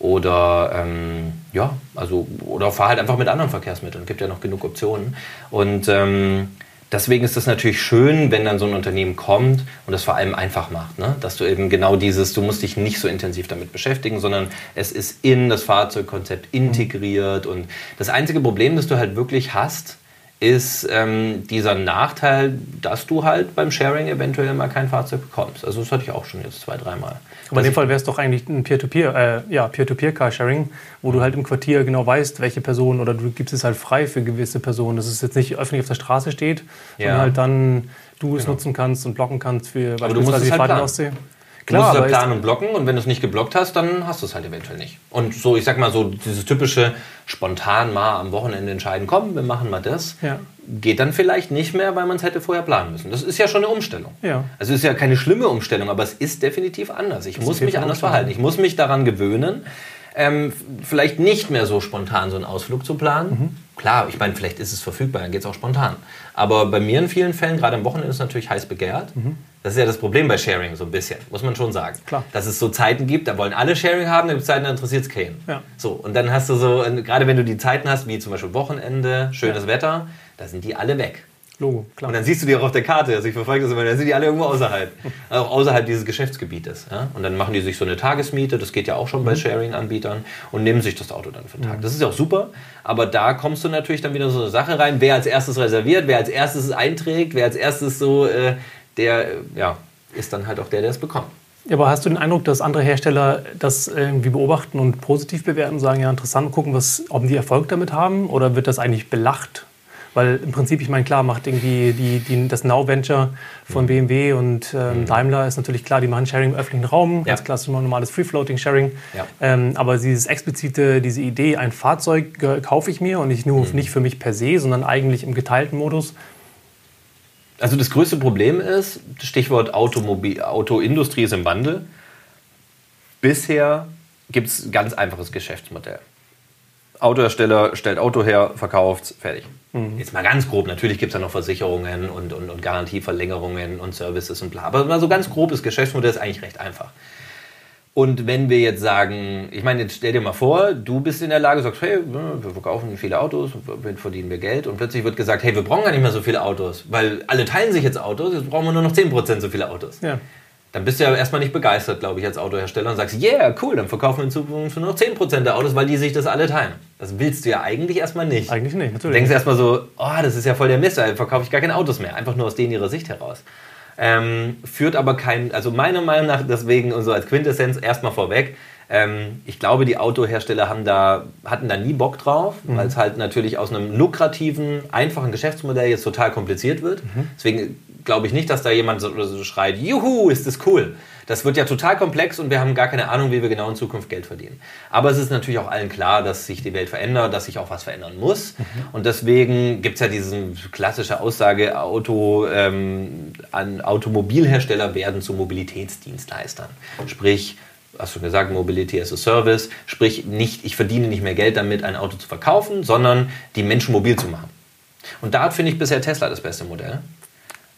Oder ähm, ja, also oder fahr halt einfach mit anderen Verkehrsmitteln. Gibt ja noch genug Optionen. Und ähm, deswegen ist es natürlich schön, wenn dann so ein Unternehmen kommt und das vor allem einfach macht. Ne? Dass du eben genau dieses, du musst dich nicht so intensiv damit beschäftigen, sondern es ist in das Fahrzeugkonzept integriert. Und das einzige Problem, das du halt wirklich hast, ist ähm, dieser Nachteil, dass du halt beim Sharing eventuell mal kein Fahrzeug bekommst. Also das hatte ich auch schon jetzt zwei, dreimal. Aber in dem Fall wäre es doch eigentlich ein Peer-to-Peer, äh, ja, Peer-to-Peer-Carsharing, wo du halt im Quartier genau weißt, welche Person oder du gibst es halt frei für gewisse Personen, dass es jetzt nicht öffentlich auf der Straße steht, Ja. sondern halt dann du es nutzen kannst und blocken kannst für du musst es die halt Fahrt in Ostsee. Du musst halt ist- planen und blocken und wenn du es nicht geblockt hast, dann hast du es halt eventuell nicht. Und so, ich sag mal so, dieses typische spontan mal am Wochenende entscheiden, komm, wir machen mal das, Ja. geht dann vielleicht nicht mehr, weil man es hätte vorher planen müssen. Das ist ja schon eine Umstellung. Ja. Also es ist ja keine schlimme Umstellung, aber es ist definitiv anders. Ich muss auf jeden mich anders Umstellung. verhalten. Ich muss mich daran gewöhnen, ähm, vielleicht nicht mehr so spontan so einen Ausflug zu planen. Mhm. Klar, ich meine, vielleicht ist es verfügbar, dann geht es auch spontan. Aber bei mir in vielen Fällen, gerade am Wochenende, ist es natürlich heiß begehrt. Das ist ja das Problem bei Sharing so ein bisschen, muss man schon sagen. Mhm. Klar. Dass es so Zeiten gibt, da wollen alle Sharing haben, da gibt es Zeiten, da interessiert es keinen. Ja. So, und dann hast du so, gerade wenn du die Zeiten hast, wie zum Beispiel Wochenende, schönes Wetter, da sind die alle weg. Logo, klar. Und dann siehst du die auch auf der Karte, also ich verfolge das immer, dann sind die alle irgendwo außerhalb, auch außerhalb dieses Geschäftsgebietes. Ja? Und dann machen die sich so eine Tagesmiete, das geht ja auch schon bei Sharing-Anbietern, und nehmen sich das Auto dann für den Tag. Das ist ja auch super, aber da kommst du natürlich dann wieder so eine Sache rein, wer als erstes reserviert, wer als erstes es einträgt, wer als erstes so, äh, der, ja, ist dann halt auch der, der es bekommt. Ja, aber hast du den Eindruck, dass andere Hersteller das irgendwie beobachten und positiv bewerten, sagen, ja, interessant, gucken, was, ob die Erfolg damit haben oder wird das eigentlich belacht? Weil im Prinzip, ich meine, klar, macht irgendwie die, die, das Now Venture von BMW und ähm, Daimler ist natürlich klar, die machen Sharing im öffentlichen Raum, ganz Ja. klassisch normales Free-Floating-Sharing. Ja. Ähm, aber dieses explizite, diese Idee, ein Fahrzeug äh, kaufe ich mir und nicht nur nicht für mich per se, sondern eigentlich im geteilten Modus. Also das größte Problem ist, Stichwort Automobil, Autoindustrie ist im Wandel. Bisher gibt es ein ganz einfaches Geschäftsmodell. Autohersteller stellt Auto her, verkauft, fertig. Mhm. Jetzt mal ganz grob. Natürlich gibt es da noch Versicherungen und, und, und Garantieverlängerungen und Services und bla. Aber mal so ganz grobes Geschäftsmodell ist eigentlich recht einfach. Und wenn wir jetzt sagen, ich meine, jetzt stell dir mal vor, du bist in der Lage, sagst, hey, wir verkaufen viele Autos, verdienen wir Geld und plötzlich wird gesagt, hey, wir brauchen gar nicht mehr so viele Autos, weil alle teilen sich jetzt Autos, jetzt brauchen wir nur noch 10% so viele Autos. Ja. Dann bist du ja erstmal nicht begeistert, glaube ich, als Autohersteller und sagst, yeah, cool, dann verkaufen wir in Zukunft nur noch 10% der Autos, weil die sich das alle teilen. Das willst du ja eigentlich erstmal nicht. Eigentlich nicht, natürlich. Du denkst erstmal so, oh, das ist ja voll der Mist, da verkaufe ich gar keine Autos mehr, einfach nur aus denen ihrer Sicht heraus. Ähm, führt aber kein, also meiner Meinung nach deswegen und so als Quintessenz erstmal vorweg, ähm, ich glaube, die Autohersteller haben da, hatten da nie Bock drauf, mhm. weil es halt natürlich aus einem lukrativen, einfachen Geschäftsmodell jetzt total kompliziert wird. Mhm. Deswegen glaube ich nicht, dass da jemand so, so schreit, juhu, ist das cool. Das wird ja total komplex und wir haben gar keine Ahnung, wie wir genau in Zukunft Geld verdienen. Aber es ist natürlich auch allen klar, dass sich die Welt verändert, dass sich auch was verändern muss. Mhm. Und deswegen gibt es ja diese klassische Aussage, Auto, ähm, an Automobilhersteller werden zu Mobilitätsdienstleistern. Sprich, hast du gesagt, Mobility as a Service, sprich nicht, ich verdiene nicht mehr Geld damit, ein Auto zu verkaufen, sondern die Menschen mobil zu machen. Und da finde ich bisher Tesla das beste Modell.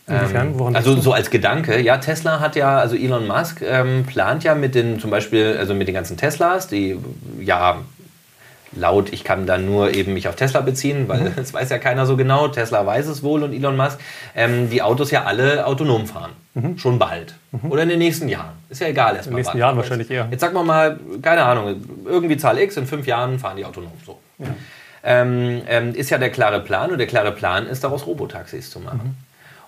Inwiefern? Woran also so als Gedanke, ja, Tesla hat ja, also Elon Musk ähm, plant ja mit den zum Beispiel, also mit den ganzen Teslas, die ja laut, ich kann da nur eben mich auf Tesla beziehen, weil mhm. das weiß ja keiner so genau. Tesla weiß es wohl und Elon Musk, ähm, die Autos ja alle autonom fahren. Mhm. Schon bald. Mhm. Oder in den nächsten Jahren. Ist ja egal erstmal. In den nächsten Jahren wahrscheinlich eher. Jetzt sagen wir mal, keine Ahnung, irgendwie Zahl X, in fünf Jahren fahren die autonom. So. Ja. Ähm, ähm, ist ja der klare Plan und der klare Plan ist daraus Robotaxis zu machen.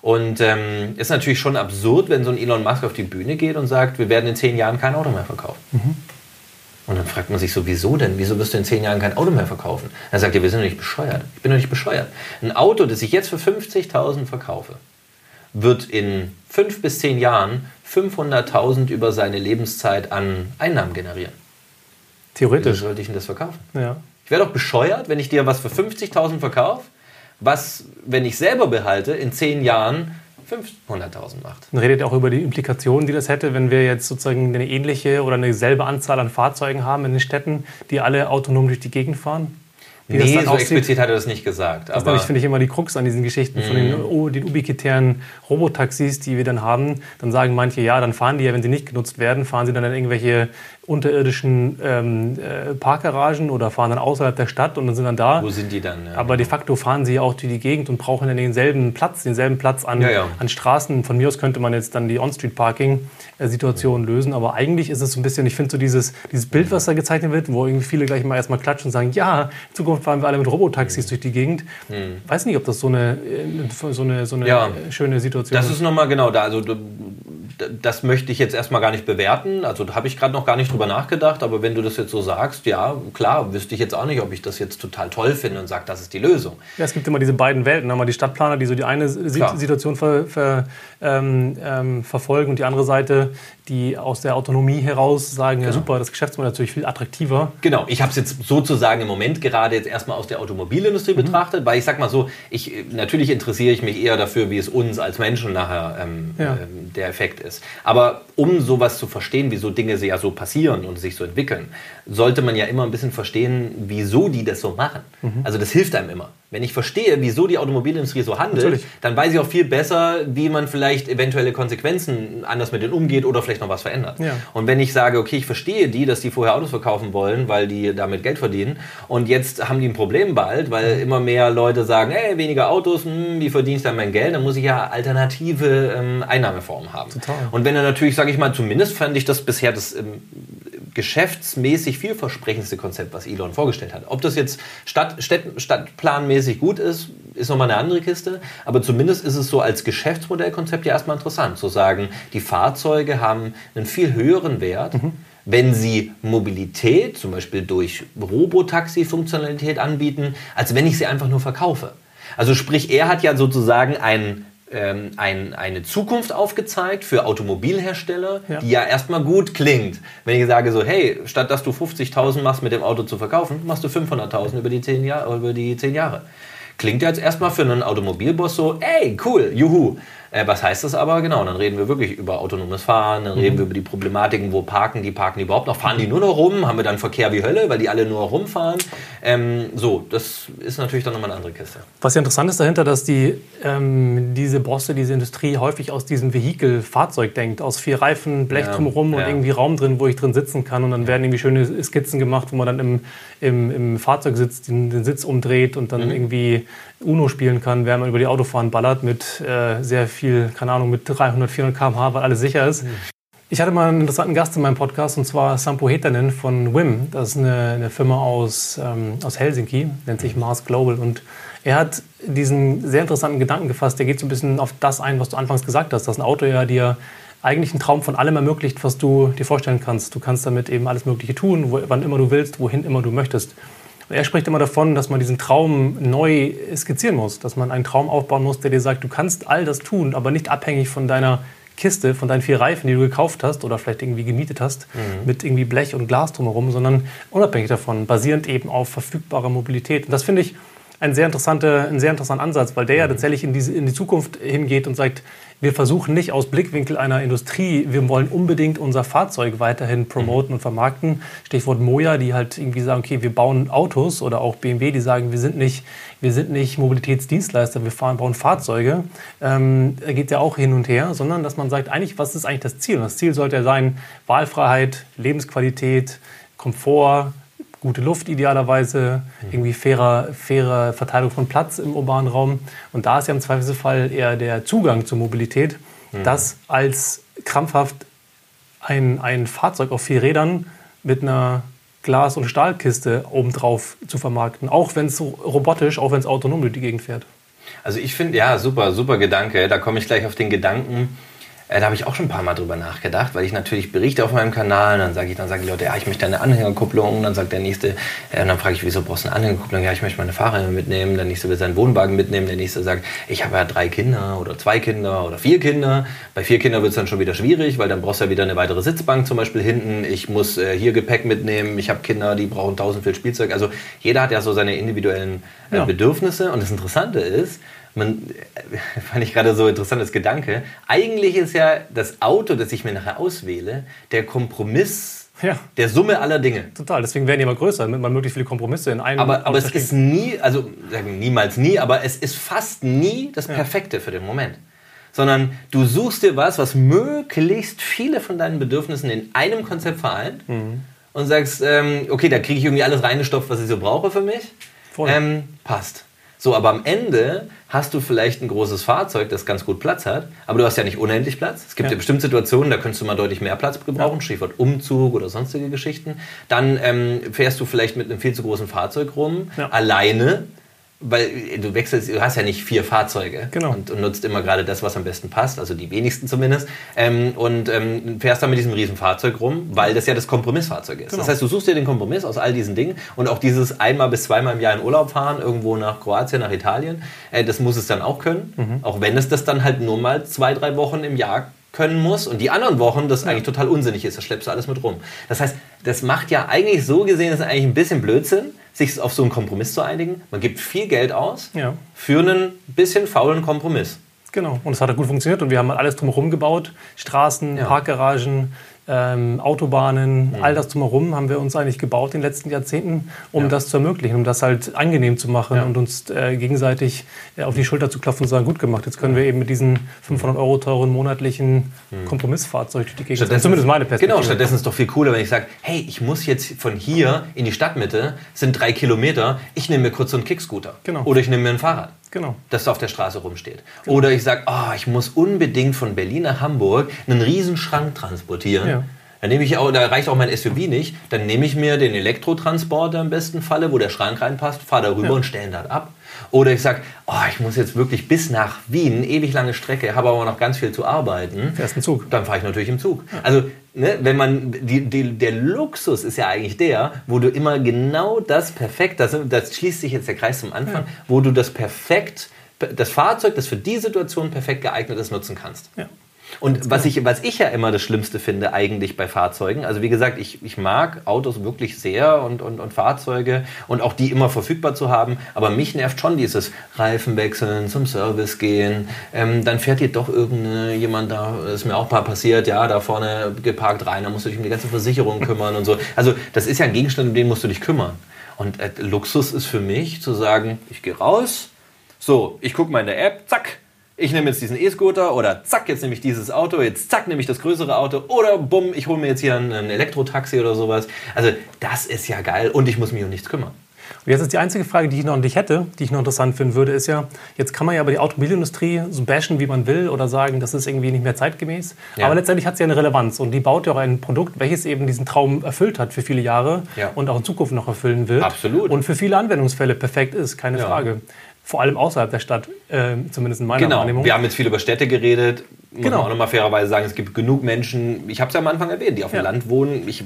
Und ähm, ist natürlich schon absurd, wenn so ein Elon Musk auf die Bühne geht und sagt, wir werden in zehn Jahren kein Auto mehr verkaufen. Mhm. Und dann fragt man sich so, wieso denn? Wieso wirst du in zehn Jahren kein Auto mehr verkaufen? Er sagt ja, wir sind doch nicht bescheuert. Ich bin doch nicht bescheuert. Ein Auto, das ich jetzt für 50.000 verkaufe, wird in fünf bis zehn Jahren 500.000 über seine Lebenszeit an Einnahmen generieren. Theoretisch. Wieso sollte ich denn das verkaufen? Ja. Ich wäre doch bescheuert, wenn ich dir was für 50.000 verkaufe was, wenn ich selber behalte, in zehn Jahren 500.000 macht. Dann redet auch über die Implikationen, die das hätte, wenn wir jetzt sozusagen eine ähnliche oder eine selbe Anzahl an Fahrzeugen haben in den Städten, die alle autonom durch die Gegend fahren? Wie nee, so aussieht. explizit hat er das nicht gesagt. Das aber finde ich immer die Krux an diesen Geschichten von den, oh, den ubiquitären Robotaxis, die wir dann haben. Dann sagen manche, ja, dann fahren die ja, wenn sie nicht genutzt werden, fahren sie dann in irgendwelche unterirdischen ähm, äh, Parkgaragen oder fahren dann außerhalb der Stadt und dann sind dann da. Wo sind die dann? Ja, aber de facto fahren sie auch durch die Gegend und brauchen dann denselben Platz, denselben Platz an, ja, ja. an Straßen. Von mir aus könnte man jetzt dann die On-Street-Parking-Situation lösen, aber eigentlich ist es so ein bisschen, ich finde so dieses, dieses Bild, was da gezeichnet wird, wo irgendwie viele gleich mal erstmal klatschen und sagen, ja, in Zukunft fahren wir alle mit Robotaxis mhm. durch die Gegend. Mhm. Weiß nicht, ob das so eine, äh, so eine, so eine schöne Situation ist. Das ist nochmal genau da. Also das möchte ich jetzt erstmal gar nicht bewerten. Also da habe ich gerade noch gar nicht drüber nachgedacht. Aber wenn du das jetzt so sagst, ja, klar, wüsste ich jetzt auch nicht, ob ich das jetzt total toll finde und sage, das ist die Lösung. Ja, es gibt immer diese beiden Welten. Einmal die Stadtplaner, die so die eine klar. Situation ver, ver, ähm, ähm, verfolgen und die andere Seite, die aus der Autonomie heraus sagen, genau. ja super, das Geschäftsmodell ist natürlich viel attraktiver. Genau, ich habe es jetzt sozusagen im Moment gerade jetzt erstmal aus der Automobilindustrie mhm. betrachtet, weil ich sag mal so, ich, natürlich interessiere ich mich eher dafür, wie es uns als Menschen nachher ähm, ja. ähm, der Effekt ist. Aber um sowas zu verstehen, wieso Dinge ja so passieren und sich so entwickeln, sollte man ja immer ein bisschen verstehen, wieso die das so machen. Mhm. Also das hilft einem immer. Wenn ich verstehe, wieso die Automobilindustrie so handelt, Natürlich. dann weiß ich auch viel besser, wie man vielleicht eventuelle Konsequenzen anders mit denen umgeht oder vielleicht noch was verändert. Ja. Und wenn ich sage, okay, ich verstehe die, dass die vorher Autos verkaufen wollen, weil die damit Geld verdienen und jetzt haben die ein Problem bald, weil immer mehr Leute sagen, hey, weniger Autos, hm, wie verdienst du dann mein Geld? Dann muss ich ja alternative ähm, Einnahmeformen haben. Total. Und wenn er natürlich, sage ich mal, zumindest fand ich das bisher das ähm, geschäftsmäßig vielversprechendste Konzept, was Elon vorgestellt hat. Ob das jetzt Stadt, Stadt, stadtplanmäßig gut ist, ist nochmal eine andere Kiste. Aber zumindest ist es so als Geschäftsmodellkonzept ja erstmal interessant, zu sagen, die Fahrzeuge haben einen viel höheren Wert. Mhm wenn sie Mobilität, zum Beispiel durch Robotaxi-Funktionalität anbieten, als wenn ich sie einfach nur verkaufe. Also sprich, er hat ja sozusagen einen ähm, ein, eine Zukunft aufgezeigt für Automobilhersteller, ja. die ja erstmal gut klingt. Wenn ich sage so, hey, statt dass du 50.000 machst mit dem Auto zu verkaufen, machst du 500.000 über, die 10 Jahr, über die 10 Jahre. Klingt ja jetzt erstmal für einen Automobilboss so, ey, cool, juhu. Äh, was heißt das aber? Genau, dann reden wir wirklich über autonomes Fahren, dann reden wir über die Problematiken, wo parken die, parken die überhaupt noch, fahren die nur noch rum, haben wir dann Verkehr wie Hölle, weil die alle nur rumfahren. Ähm, so, das ist natürlich dann nochmal eine andere Kiste. Was ja interessant ist dahinter, dass die, ähm, diese Bosse, diese Industrie häufig aus diesem Vehikel Fahrzeug denkt, aus vier Reifen, Blech Ja, drumherum ja. und irgendwie Raum drin, wo ich drin sitzen kann und dann werden irgendwie schöne Skizzen gemacht, wo man dann im, im, im Fahrzeug sitzt, den, den Sitz umdreht und Mhm. dann irgendwie Uno spielen kann, während man über die Autofahren ballert mit äh, sehr viel, keine Ahnung, mit 300, 400 km/h, weil alles sicher ist. Ich hatte mal einen interessanten Gast in meinem Podcast und zwar Sampo Hetanen von WIM. Das ist eine, eine Firma aus, ähm, aus Helsinki, nennt sich Mars Global. Und er hat diesen sehr interessanten Gedanken gefasst. Der geht so ein bisschen auf das ein, was du anfangs gesagt hast, dass ein Auto ja dir eigentlich einen Traum von allem ermöglicht, was du dir vorstellen kannst. Du kannst damit eben alles Mögliche tun, wo, wann immer du willst, wohin immer du möchtest. Er spricht immer davon, dass man diesen Traum neu skizzieren muss, dass man einen Traum aufbauen muss, der dir sagt, du kannst all das tun, aber nicht abhängig von deiner Kiste, von deinen vier Reifen, die du gekauft hast oder vielleicht irgendwie gemietet hast, mit irgendwie Blech und Glas drumherum, sondern unabhängig davon, basierend eben auf verfügbarer Mobilität. Und das finde ich ein sehr, interessanter, ein sehr interessanter Ansatz, weil der ja tatsächlich in, diese, in die Zukunft hingeht und sagt, wir versuchen nicht aus Blickwinkel einer Industrie, wir wollen unbedingt unser Fahrzeug weiterhin promoten und vermarkten. Stichwort Moja, die halt irgendwie sagen, okay, wir bauen Autos oder auch BMW, die sagen, wir sind nicht, wir sind nicht Mobilitätsdienstleister, wir fahren, bauen Fahrzeuge. Ähm, da geht ja auch hin und her, sondern dass man sagt, eigentlich, was ist eigentlich das Ziel? Und das Ziel sollte ja sein, Wahlfreiheit, Lebensqualität, Komfort, gute Luft idealerweise, irgendwie faire, faire Verteilung von Platz im urbanen Raum. Und da ist ja im Zweifelsfall eher der Zugang zur Mobilität, das als krampfhaft ein, ein Fahrzeug auf vier Rädern mit einer Glas- und Stahlkiste obendrauf zu vermarkten, auch wenn es robotisch, auch wenn es autonom durch die Gegend fährt. Also ich finde, ja, super, super Gedanke. Da komme ich gleich auf den Gedanken. Äh, da habe ich auch schon ein paar Mal drüber nachgedacht, weil ich natürlich berichte auf meinem Kanal. Dann sage ich, dann sagen die Leute, ja, ich möchte eine Anhängerkupplung. Dann sagt der nächste, äh, und dann frage ich, wieso brauchst du eine Anhängerkupplung? Ja, ich möchte meine Fahrräder mitnehmen. Der nächste will seinen Wohnwagen mitnehmen. Der nächste sagt, ich habe ja drei Kinder oder zwei Kinder oder vier Kinder. Bei vier Kindern wird es dann schon wieder schwierig, weil dann brauchst du ja wieder eine weitere Sitzbank zum Beispiel hinten. Ich muss äh, hier Gepäck mitnehmen. Ich habe Kinder, die brauchen tausend viel Spielzeug. Also jeder hat ja so seine individuellen äh, Ja. Bedürfnisse. Und das Interessante ist, man, fand ich gerade so interessantes Gedanke. Eigentlich ist ja das Auto, das ich mir nachher auswähle, der Kompromiss Ja. der Summe aller Dinge. Total, deswegen werden die immer größer, damit man möglichst viele Kompromisse in einem Aber, aber Auto es versteht. ist nie, also sagen wir niemals nie, aber es ist fast nie das Perfekte für den Moment. Sondern du suchst dir was, was möglichst viele von deinen Bedürfnissen in einem Konzept vereint Mhm. und sagst, ähm, okay, da kriege ich irgendwie alles reingestopft, was ich so brauche für mich. Voll. Ähm, passt. So, aber am Ende hast du vielleicht ein großes Fahrzeug, das ganz gut Platz hat, aber du hast ja nicht unendlich Platz. Es gibt ja, Ja. bestimmt Situationen, da könntest du mal deutlich mehr Platz gebrauchen, Stichwort Umzug oder sonstige Geschichten. Dann ähm, fährst du vielleicht mit einem viel zu großen Fahrzeug rum, Ja. alleine, weil du wechselst, du hast ja nicht vier Fahrzeuge Genau. und, und nutzt immer gerade das, was am besten passt, also die wenigsten zumindest, ähm, und ähm, fährst dann mit diesem riesen Fahrzeug rum, weil das ja das Kompromissfahrzeug ist. Genau. Das heißt, du suchst dir den Kompromiss aus all diesen Dingen und auch dieses einmal bis zweimal im Jahr in Urlaub fahren, irgendwo nach Kroatien, nach Italien, äh, das muss es dann auch können, Mhm. auch wenn es das dann halt nur mal zwei, drei Wochen im Jahr können muss und die anderen Wochen das eigentlich total unsinnig ist, das schleppst du alles mit rum. Das heißt, das macht ja eigentlich so gesehen, ist eigentlich ein bisschen Blödsinn, sich auf so einen Kompromiss zu einigen. Man gibt viel Geld aus Ja. für einen bisschen faulen Kompromiss. Genau, und es hat gut funktioniert und wir haben alles drumherum gebaut. Straßen, Ja. Parkgaragen, ähm, Autobahnen, all das drumherum haben wir uns eigentlich gebaut in den letzten Jahrzehnten, um Ja. das zu ermöglichen, um das halt angenehm zu machen Ja. und uns äh, gegenseitig äh, auf die Schulter zu klopfen und zu sagen, gut gemacht, jetzt können wir eben mit diesen 500 Euro teuren monatlichen Kompromissfahrzeug durch die Gegend fahren. Zumindest meine Perspektive. Genau, stattdessen ist es doch viel cooler, wenn ich sage, hey, ich muss jetzt von hier in die Stadtmitte, sind drei Kilometer, ich nehme mir kurz so einen Kickscooter. Genau. Oder ich nehme mir ein Fahrrad. Genau. das auf der Straße rumsteht. Oder ich sage, oh, ich muss unbedingt von Berlin nach Hamburg einen riesen Schrank transportieren. Ja. Dann nehme ich auch, da reicht auch mein SUV nicht. Dann nehme ich mir den Elektrotransporter im besten Falle, wo der Schrank reinpasst, fahre darüber und stelle ihn dort ab. Oder ich sage, oh, ich muss jetzt wirklich bis nach Wien, ewig lange Strecke, habe aber noch ganz viel zu arbeiten. Fährst einen Zug. Dann fahre ich natürlich im Zug. Also, ne, wenn man, die, die, der Luxus ist ja eigentlich der, wo du immer genau das perfekt, das, das schließt sich jetzt der Kreis zum Anfang, wo du das perfekt, das Fahrzeug, das für die Situation perfekt geeignet ist, nutzen kannst. Ja. Und was ich, was ich ja immer das Schlimmste finde eigentlich bei Fahrzeugen, also wie gesagt, ich, ich mag Autos wirklich sehr und, und, und Fahrzeuge und auch die immer verfügbar zu haben, aber mich nervt schon dieses Reifen wechseln, zum Service gehen, ähm, dann fährt hier doch irgendjemand da, ist mir auch mal passiert, ja, da vorne geparkt rein, da musst du dich um die ganze Versicherung kümmern und so. Also das ist ja ein Gegenstand, um den musst du dich kümmern. Und äh, Luxus ist für mich zu sagen, ich gehe raus, so, ich gucke mal in der App, zack, ich nehme jetzt diesen E-Scooter oder zack, jetzt nehme ich dieses Auto, jetzt zack, nehme ich das größere Auto oder bumm, ich hole mir jetzt hier ein, ein Elektrotaxi oder sowas. Also das ist ja geil und ich muss mich um nichts kümmern. Und jetzt ist die einzige Frage, die ich noch an dich hätte, die ich noch interessant finden würde, ist ja, jetzt kann man ja aber die Automobilindustrie so bashen, wie man will oder sagen, das ist irgendwie nicht mehr zeitgemäß. Ja. Aber letztendlich hat sie ja eine Relevanz und die baut ja auch ein Produkt, welches eben diesen Traum erfüllt hat für viele Jahre ja. und auch in Zukunft noch erfüllen wird. Absolut. Und für viele Anwendungsfälle perfekt ist, keine ja. Frage vor allem außerhalb der Stadt, äh, zumindest in meiner genau. Wahrnehmung. Wir haben jetzt viel über Städte geredet. Muss genau. man auch nochmal fairerweise sagen, es gibt genug Menschen, ich habe es ja am Anfang erwähnt, die auf dem Land wohnen. Ich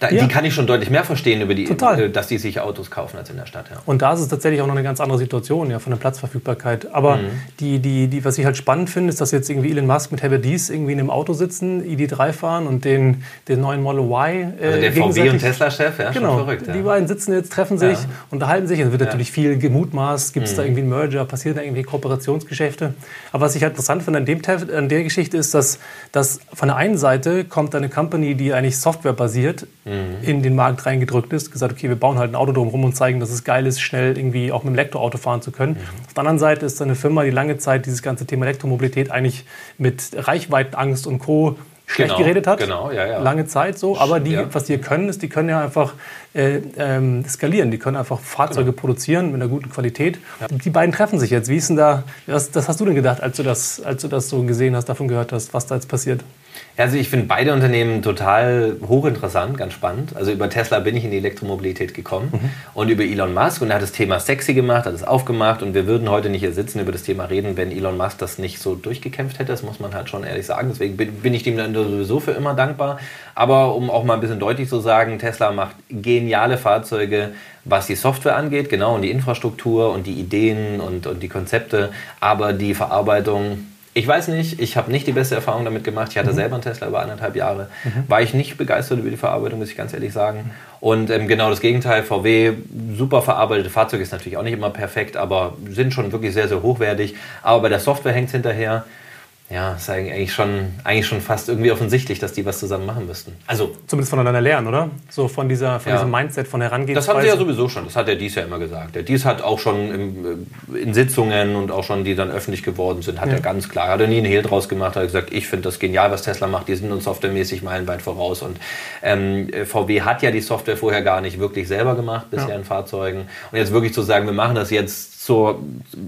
da, ja. Die kann ich schon deutlich mehr verstehen, über die, Total. Äh, dass die sich Autos kaufen als in der Stadt. Ja. Und da ist es tatsächlich auch noch eine ganz andere Situation ja, von der Platzverfügbarkeit. Aber mhm. die, die, die, was ich halt spannend finde, ist, dass jetzt irgendwie Elon Musk mit Herbert Dies irgendwie in einem Auto sitzen, ID3 fahren und den, den neuen Model Y. Äh, also der VW und Tesla-Chef, ja, genau, verrückt. Ja. Die beiden sitzen jetzt, treffen sich, ja. unterhalten sich. Es wird natürlich viel gemutmaßt, gibt es mhm. da irgendwie einen Merger, passieren da irgendwie Kooperationsgeschäfte. Aber was ich halt interessant finde an, dem, an der Geschichte ist, dass, dass von der einen Seite kommt eine Company, die eigentlich softwarebasiert mhm. in den Markt reingedrückt ist, gesagt, okay, wir bauen halt ein Auto drumherum und zeigen, dass es geil ist, schnell irgendwie auch mit dem Elektroauto fahren zu können. Mhm. Auf der anderen Seite ist eine Firma, die lange Zeit dieses ganze Thema Elektromobilität eigentlich mit Reichweitenangst und Co schlecht genau, geredet hat. Genau, ja, ja. Lange Zeit so. Aber die, ja. was die können, ist, die können ja einfach äh, ähm, skalieren. Die können einfach Fahrzeuge genau. produzieren mit einer guten Qualität. Die beiden treffen sich jetzt. Wie ist denn da, was, das hast du denn gedacht, als du, das, als du das so gesehen hast, davon gehört hast, was da jetzt passiert? Also ich finde beide Unternehmen total hochinteressant, ganz spannend. Also über Tesla bin ich in die Elektromobilität gekommen mhm. und über Elon Musk und er hat das Thema sexy gemacht, hat es aufgemacht und wir würden heute nicht hier sitzen über das Thema reden, wenn Elon Musk das nicht so durchgekämpft hätte. Das muss man halt schon ehrlich sagen. Deswegen bin ich dem dann sowieso für immer dankbar. Aber um auch mal ein bisschen deutlich zu sagen, Tesla macht geniale Fahrzeuge, was die Software angeht, genau, und die Infrastruktur und die Ideen und, und die Konzepte, aber die Verarbeitung ich weiß nicht, ich habe nicht die beste Erfahrung damit gemacht. Ich hatte mhm. selber einen Tesla über anderthalb Jahre. Mhm. War ich nicht begeistert über die Verarbeitung, muss ich ganz ehrlich sagen. Und ähm, genau das Gegenteil, VW, super verarbeitete Fahrzeuge ist natürlich auch nicht immer perfekt, aber sind schon wirklich sehr, sehr hochwertig. Aber bei der Software hängt es hinterher ja, ist eigentlich schon, eigentlich schon fast irgendwie offensichtlich, dass die was zusammen machen müssten. Also Zumindest voneinander lernen, oder? So von, dieser, von ja. diesem Mindset, von Herangehensweise. Das haben sie ja sowieso schon. Das hat der Dies ja immer gesagt. Der Dies hat auch schon im, äh, in Sitzungen und auch schon, die dann öffentlich geworden sind, hat ja. er ganz klar, hat er nie einen Hehl draus gemacht, hat gesagt, ich finde das genial, was Tesla macht. Die sind uns softwaremäßig meilenweit voraus. Und ähm, VW hat ja die Software vorher gar nicht wirklich selber gemacht, bisher ja. in Fahrzeugen. Und jetzt wirklich zu sagen, wir machen das jetzt zur,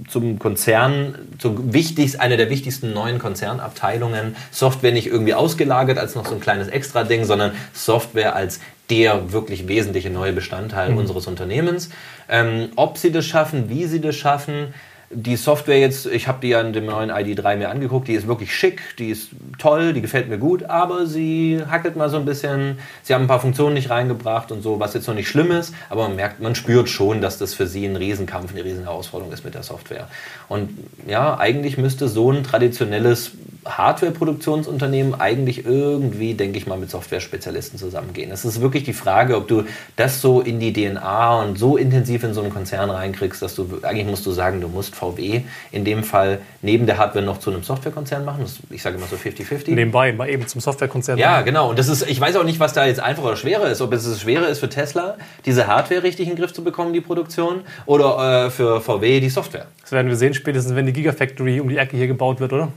zum Konzern, zum wichtigst, eine der wichtigsten neuen Konzernabteilungen. Software nicht irgendwie ausgelagert als noch so ein kleines Extra-Ding, sondern Software als der wirklich wesentliche neue Bestandteil mhm. unseres Unternehmens. Ähm, ob sie das schaffen, wie sie das schaffen, die Software jetzt, ich habe die an dem neuen ID3 mir angeguckt, die ist wirklich schick, die ist toll, die gefällt mir gut, aber sie hackelt mal so ein bisschen, sie haben ein paar Funktionen nicht reingebracht und so, was jetzt noch nicht schlimm ist, aber man merkt, man spürt schon, dass das für sie ein Riesenkampf, eine Riesenherausforderung ist mit der Software. Und ja, eigentlich müsste so ein traditionelles Hardware-Produktionsunternehmen eigentlich irgendwie, denke ich mal, mit Software-Spezialisten zusammengehen. Es ist wirklich die Frage, ob du das so in die DNA und so intensiv in so einen Konzern reinkriegst, dass du, eigentlich musst du sagen, du musst VW in dem Fall neben der Hardware noch zu einem Softwarekonzern machen. Das, ich sage immer so 50-50. Nebenbei, mal eben zum Softwarekonzern. Ja, genau. Und das ist, ich weiß auch nicht, was da jetzt einfacher oder schwerer ist. Ob es schwerer ist für Tesla, diese Hardware richtig in den Griff zu bekommen, die Produktion, oder äh, für VW die Software. Das werden wir sehen spätestens, wenn die Gigafactory um die Ecke hier gebaut wird, oder?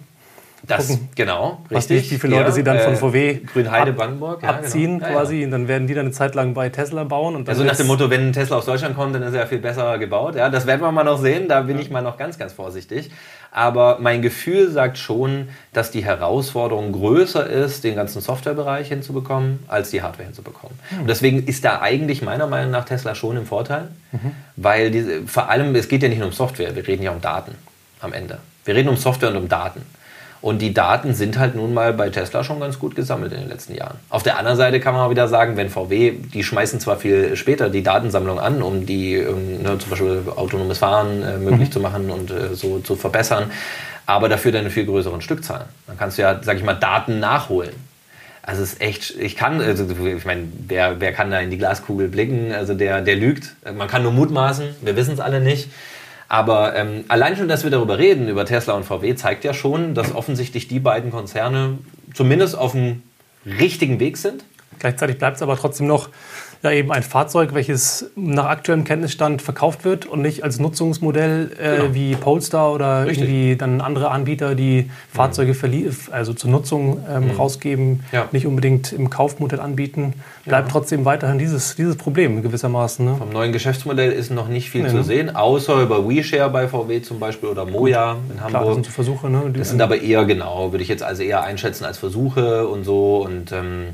Das, gucken, genau, richtig. wie viele Leute ja, sie dann von VW äh, Grünheide, Brandenburg, ja, abziehen genau. quasi. Ja, und dann werden die dann eine Zeit lang bei Tesla bauen. Und also nach dem Motto, wenn ein Tesla aus Deutschland kommt, dann ist er viel besser gebaut. Ja, das werden wir mal noch sehen. Da bin ich mal noch ganz, ganz vorsichtig. Aber mein Gefühl sagt schon, dass die Herausforderung größer ist, den ganzen Softwarebereich hinzubekommen, als die Hardware hinzubekommen. Mhm. Und deswegen ist da eigentlich meiner Meinung nach Tesla schon im Vorteil, mhm. weil diese, vor allem, es geht ja nicht nur um Software, wir reden ja um Daten am Ende. Wir reden um Software und um Daten. Und die Daten sind halt nun mal bei Tesla schon ganz gut gesammelt in den letzten Jahren. Auf der anderen Seite kann man auch wieder sagen, wenn VW, die schmeißen zwar viel später die Datensammlung an, um die ähm, ne, zum Beispiel autonomes Fahren äh, möglich mhm. zu machen und äh, so zu verbessern, aber dafür dann eine viel größeren Stückzahl. Dann kannst du ja, sag ich mal, Daten nachholen. Also es ist echt, ich kann, also ich meine, wer, wer kann da in die Glaskugel blicken? Also der, der lügt. Man kann nur mutmaßen, wir wissen es alle nicht. Aber ähm, allein schon, dass wir darüber reden, über Tesla und VW, zeigt ja schon, dass offensichtlich die beiden Konzerne zumindest auf dem richtigen Weg sind. Gleichzeitig bleibt es aber trotzdem noch ja eben ein Fahrzeug, welches nach aktuellem Kenntnisstand verkauft wird und nicht als Nutzungsmodell äh, genau. wie Polestar oder Richtig. irgendwie dann andere Anbieter, die Fahrzeuge mhm. also zur Nutzung ähm, mhm. rausgeben, ja. nicht unbedingt im Kaufmodell anbieten, bleibt ja. trotzdem weiterhin dieses, dieses Problem gewissermaßen. Ne? Vom neuen Geschäftsmodell ist noch nicht viel nee, zu ne? sehen, außer über WeShare bei VW zum Beispiel oder Moja in Hamburg. Klar, das sind so Versuche. Ne? das sind aber eher genau, würde ich jetzt also eher einschätzen als Versuche und so und ähm,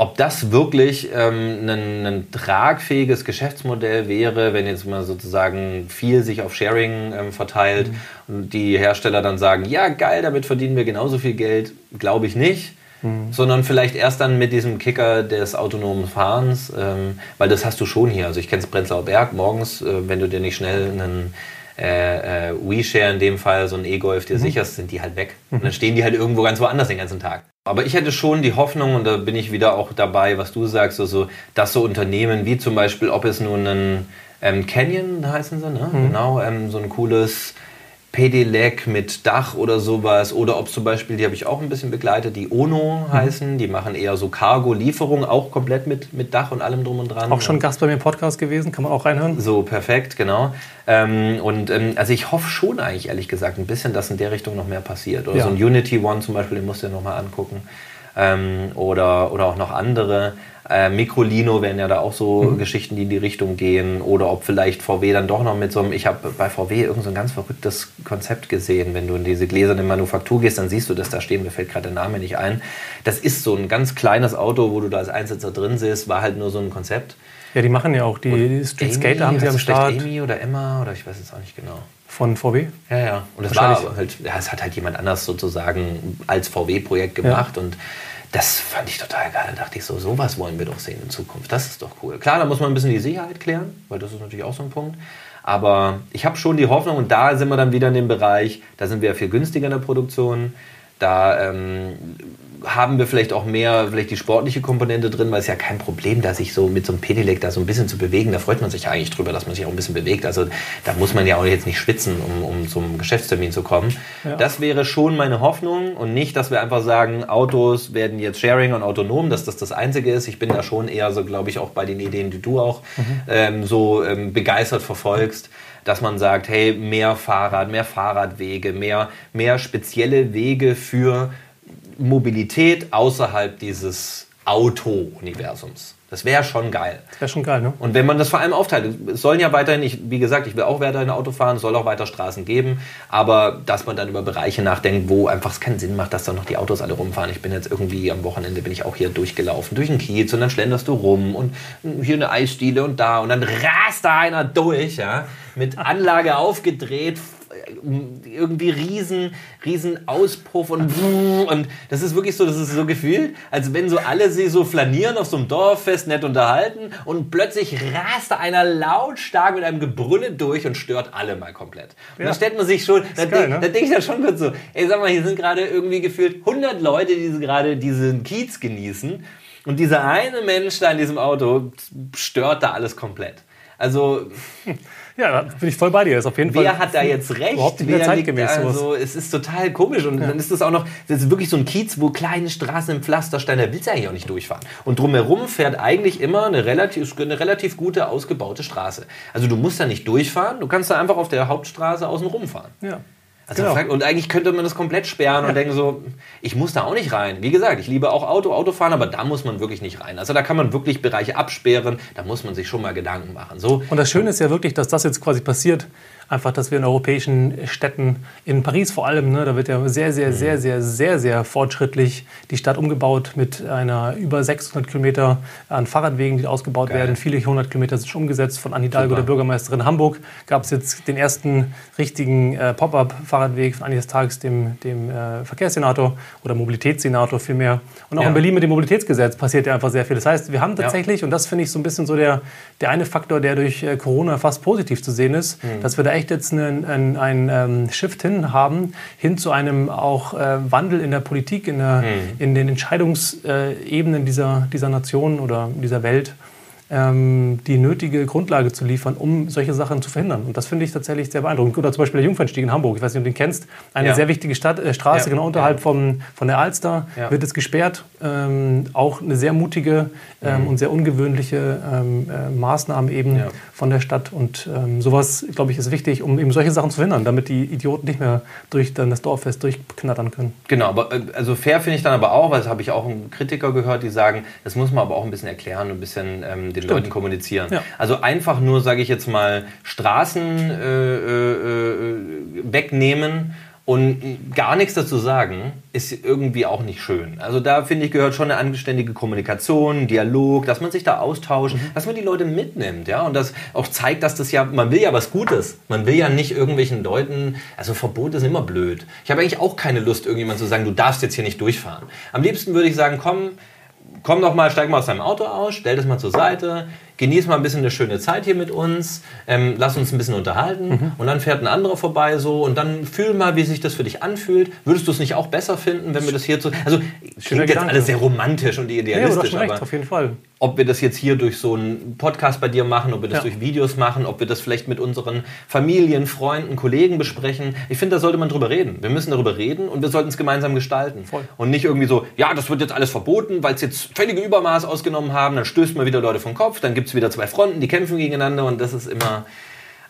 ob das wirklich ähm, ein, ein, tragfähiges Geschäftsmodell wäre, wenn jetzt mal sozusagen viel sich auf Sharing ähm, verteilt mhm. und die Hersteller dann sagen, ja geil, damit verdienen wir genauso viel Geld, glaube ich nicht. Mhm. Sondern vielleicht erst dann mit diesem Kicker des autonomen Fahrens, ähm, weil das hast du schon hier. Also ich kenne es Prenzlauer Berg morgens, äh, wenn du dir nicht schnell einen äh, äh, WeShare in dem Fall, so ein E-Golf dir mhm. sicherst, sind die halt weg. Und dann stehen die halt irgendwo ganz woanders den ganzen Tag. Aber ich hätte schon die Hoffnung, und da bin ich wieder auch dabei, was du sagst, also, dass so Unternehmen wie zum Beispiel, ob es nun ein ähm, Canyon heißen sie, ne? Mhm. genau, ähm, so ein cooles Pedelec mit Dach oder sowas. Oder ob zum Beispiel, die habe ich auch ein bisschen begleitet, die Ono mhm. heißen. Die machen eher so Cargo-Lieferungen, auch komplett mit, mit Dach und allem drum und dran. Auch schon Gast bei mir im Podcast gewesen, kann man auch reinhören. So, perfekt, genau. Ähm, und ähm, also ich hoffe schon eigentlich, ehrlich gesagt, ein bisschen, dass in der Richtung noch mehr passiert. Oder ja. so ein Unity One zum Beispiel, den musst du dir nochmal angucken. Ähm, oder, oder auch noch andere. Äh, Microlino wären ja da auch so mhm. Geschichten, die in die Richtung gehen. Oder ob vielleicht VW dann doch noch mit so einem, ich habe bei VW irgend so ein ganz verrücktes Konzept gesehen. Wenn du in diese gläserne Manufaktur gehst, dann siehst du das da stehen, mir fällt gerade der Name nicht ein. Das ist so ein ganz kleines Auto, wo du da als Einsitzer drin siehst, war halt nur so ein Konzept. Ja, die machen ja auch die, die Street Skater haben sie am Start. Amy oder Emma oder ich weiß es auch nicht genau. Von VW? Ja, ja. Und das war halt, ja, es hat halt jemand anders sozusagen als VW-Projekt gemacht ja. und das fand ich total geil. Da dachte ich so, sowas wollen wir doch sehen in Zukunft. Das ist doch cool. Klar, da muss man ein bisschen die Sicherheit klären, weil das ist natürlich auch so ein Punkt. Aber ich habe schon die Hoffnung, und da sind wir dann wieder in dem Bereich, da sind wir viel günstiger in der Produktion. Da ähm, haben wir vielleicht auch mehr, vielleicht die sportliche Komponente drin, weil es ja kein Problem, da sich so mit so einem Pedelec da so ein bisschen zu bewegen. Da freut man sich ja eigentlich drüber, dass man sich auch ein bisschen bewegt. Also da muss man ja auch jetzt nicht schwitzen, um, um zum Geschäftstermin zu kommen. Ja. Das wäre schon meine Hoffnung und nicht, dass wir einfach sagen, Autos werden jetzt Sharing und autonom, dass das das Einzige ist. Ich bin da schon eher so, glaube ich, auch bei den Ideen, die du auch mhm. ähm, so ähm, begeistert verfolgst dass man sagt, hey, mehr Fahrrad, mehr Fahrradwege, mehr, mehr spezielle Wege für Mobilität außerhalb dieses Auto-Universums. Das wäre schon geil. Das wäre schon geil, ne? Und wenn man das vor allem aufteilt, es sollen ja weiterhin, ich, wie gesagt, ich will auch weiterhin Auto fahren, es soll auch weiter Straßen geben, aber dass man dann über Bereiche nachdenkt, wo einfach es keinen Sinn macht, dass da noch die Autos alle rumfahren. Ich bin jetzt irgendwie am Wochenende bin ich auch hier durchgelaufen, durch den Kiez und dann schlenderst du rum und hier eine Eisdiele und da und dann rast da einer durch, ja, mit Anlage aufgedreht, irgendwie riesen, riesen Auspuff und und das ist wirklich so, das ist so gefühlt, als wenn so alle sie so flanieren auf so einem Dorffest, nett unterhalten und plötzlich rast da einer lautstark mit einem Gebrülle durch und stört alle mal komplett. Und ja. da stellt man sich schon, da, geil, ne? da denke ich dann schon kurz so, ey, sag mal, hier sind gerade irgendwie gefühlt 100 Leute, die gerade diesen Kiez genießen und dieser eine Mensch da in diesem Auto stört da alles komplett. Also Ja, da bin ich voll bei dir. Das ist auf jeden Wer Fall hat da jetzt recht? Überhaupt nicht mehr zeitgemäß. Also, es ist total komisch. Und ja. dann ist das auch noch, das ist wirklich so ein Kiez, wo kleine Straßen im Pflasterstein, da willst du eigentlich auch nicht durchfahren. Und drumherum fährt eigentlich immer eine relativ, eine relativ gute, ausgebaute Straße. Also du musst da nicht durchfahren, du kannst da einfach auf der Hauptstraße außen rumfahren. Ja. Also genau. Und eigentlich könnte man das komplett sperren und denken so, ich muss da auch nicht rein. Wie gesagt, ich liebe auch Auto, Autofahren, aber da muss man wirklich nicht rein. Also da kann man wirklich Bereiche absperren, da muss man sich schon mal Gedanken machen. So. Und das Schöne ist ja wirklich, dass das jetzt quasi passiert einfach, dass wir in europäischen Städten, in Paris vor allem, ne, da wird ja sehr, sehr, sehr, sehr, sehr, sehr fortschrittlich die Stadt umgebaut mit einer über 600 Kilometer an Fahrradwegen, die ausgebaut Geil. werden. Viele hundert Kilometer sind schon umgesetzt. Von Anne Hidalgo, der Bürgermeisterin Hamburg, gab es jetzt den ersten richtigen äh, Pop-up-Fahrradweg von eines Tages dem, dem äh, Verkehrssenator oder Mobilitätssenator vielmehr. Und auch Ja. in Berlin mit dem Mobilitätsgesetz passiert ja einfach sehr viel. Das heißt, wir haben tatsächlich, und das finde ich so ein bisschen so der, der eine Faktor, der durch äh, Corona fast positiv zu sehen ist, Mhm. dass wir da echt jetzt einen, einen, einen ähm, Shift hin haben, hin zu einem auch äh, Wandel in der Politik, in, der, Mhm. in den Entscheidungsebenen dieser, dieser Nation oder dieser Welt ähm, die nötige Grundlage zu liefern, um solche Sachen zu verhindern. Und das finde ich tatsächlich sehr beeindruckend. Oder zum Beispiel der Jungfernstieg in Hamburg, ich weiß nicht, ob du den kennst, eine Ja. sehr wichtige Stadt, äh, Straße, Ja. genau unterhalb vom, von der Alster, wird jetzt gesperrt. Ähm, auch eine sehr mutige ähm, und sehr ungewöhnliche ähm, äh, Maßnahme eben von der Stadt. Und ähm, sowas, glaube ich, ist wichtig, um eben solche Sachen zu verhindern, damit die Idioten nicht mehr durch dann das Dorffest durchknattern können. Genau, aber äh, also fair finde ich dann aber auch, weil das habe ich auch einen Kritiker gehört, die sagen, das muss man aber auch ein bisschen erklären ein bisschen ähm, den Leuten kommunizieren. Ja. Also einfach nur, sage ich jetzt mal, Straßen äh, äh, äh, wegnehmen und gar nichts dazu sagen, ist irgendwie auch nicht schön. Also da finde ich gehört schon eine anständige Kommunikation, Dialog, dass man sich da austauscht, dass man die Leute mitnimmt, ja, und das auch zeigt, dass das ja, man will ja was Gutes. Man will ja nicht irgendwelchen Leuten, also Verbote sind immer blöd. Ich habe eigentlich auch keine Lust, irgendjemand zu sagen, du darfst jetzt hier nicht durchfahren. Am liebsten würde ich sagen, komm, komm doch mal, steig mal aus deinem Auto aus, stell das mal zur Seite, genieß mal ein bisschen eine schöne Zeit hier mit uns, ähm, lass uns ein bisschen unterhalten Mhm. und dann fährt ein anderer vorbei so und dann fühl mal, wie sich das für dich anfühlt. Würdest du es nicht auch besser finden, wenn wir das hier so, also klingt jetzt alles sehr romantisch und Ja, aber idealistisch, recht, aber auf jeden Fall. Ob wir das jetzt hier durch so einen Podcast bei dir machen, ob wir das Ja. durch Videos machen, ob wir das vielleicht mit unseren Familien, Freunden, Kollegen besprechen. Ich finde, da sollte man drüber reden. Wir müssen darüber reden und wir sollten es gemeinsam gestalten. Voll. Und nicht irgendwie so, ja, das wird jetzt alles verboten, weil es jetzt völlige Übermaß ausgenommen haben, dann stößt man wieder Leute vom Kopf, dann gibt es wieder zwei Fronten, die kämpfen gegeneinander und das ist immer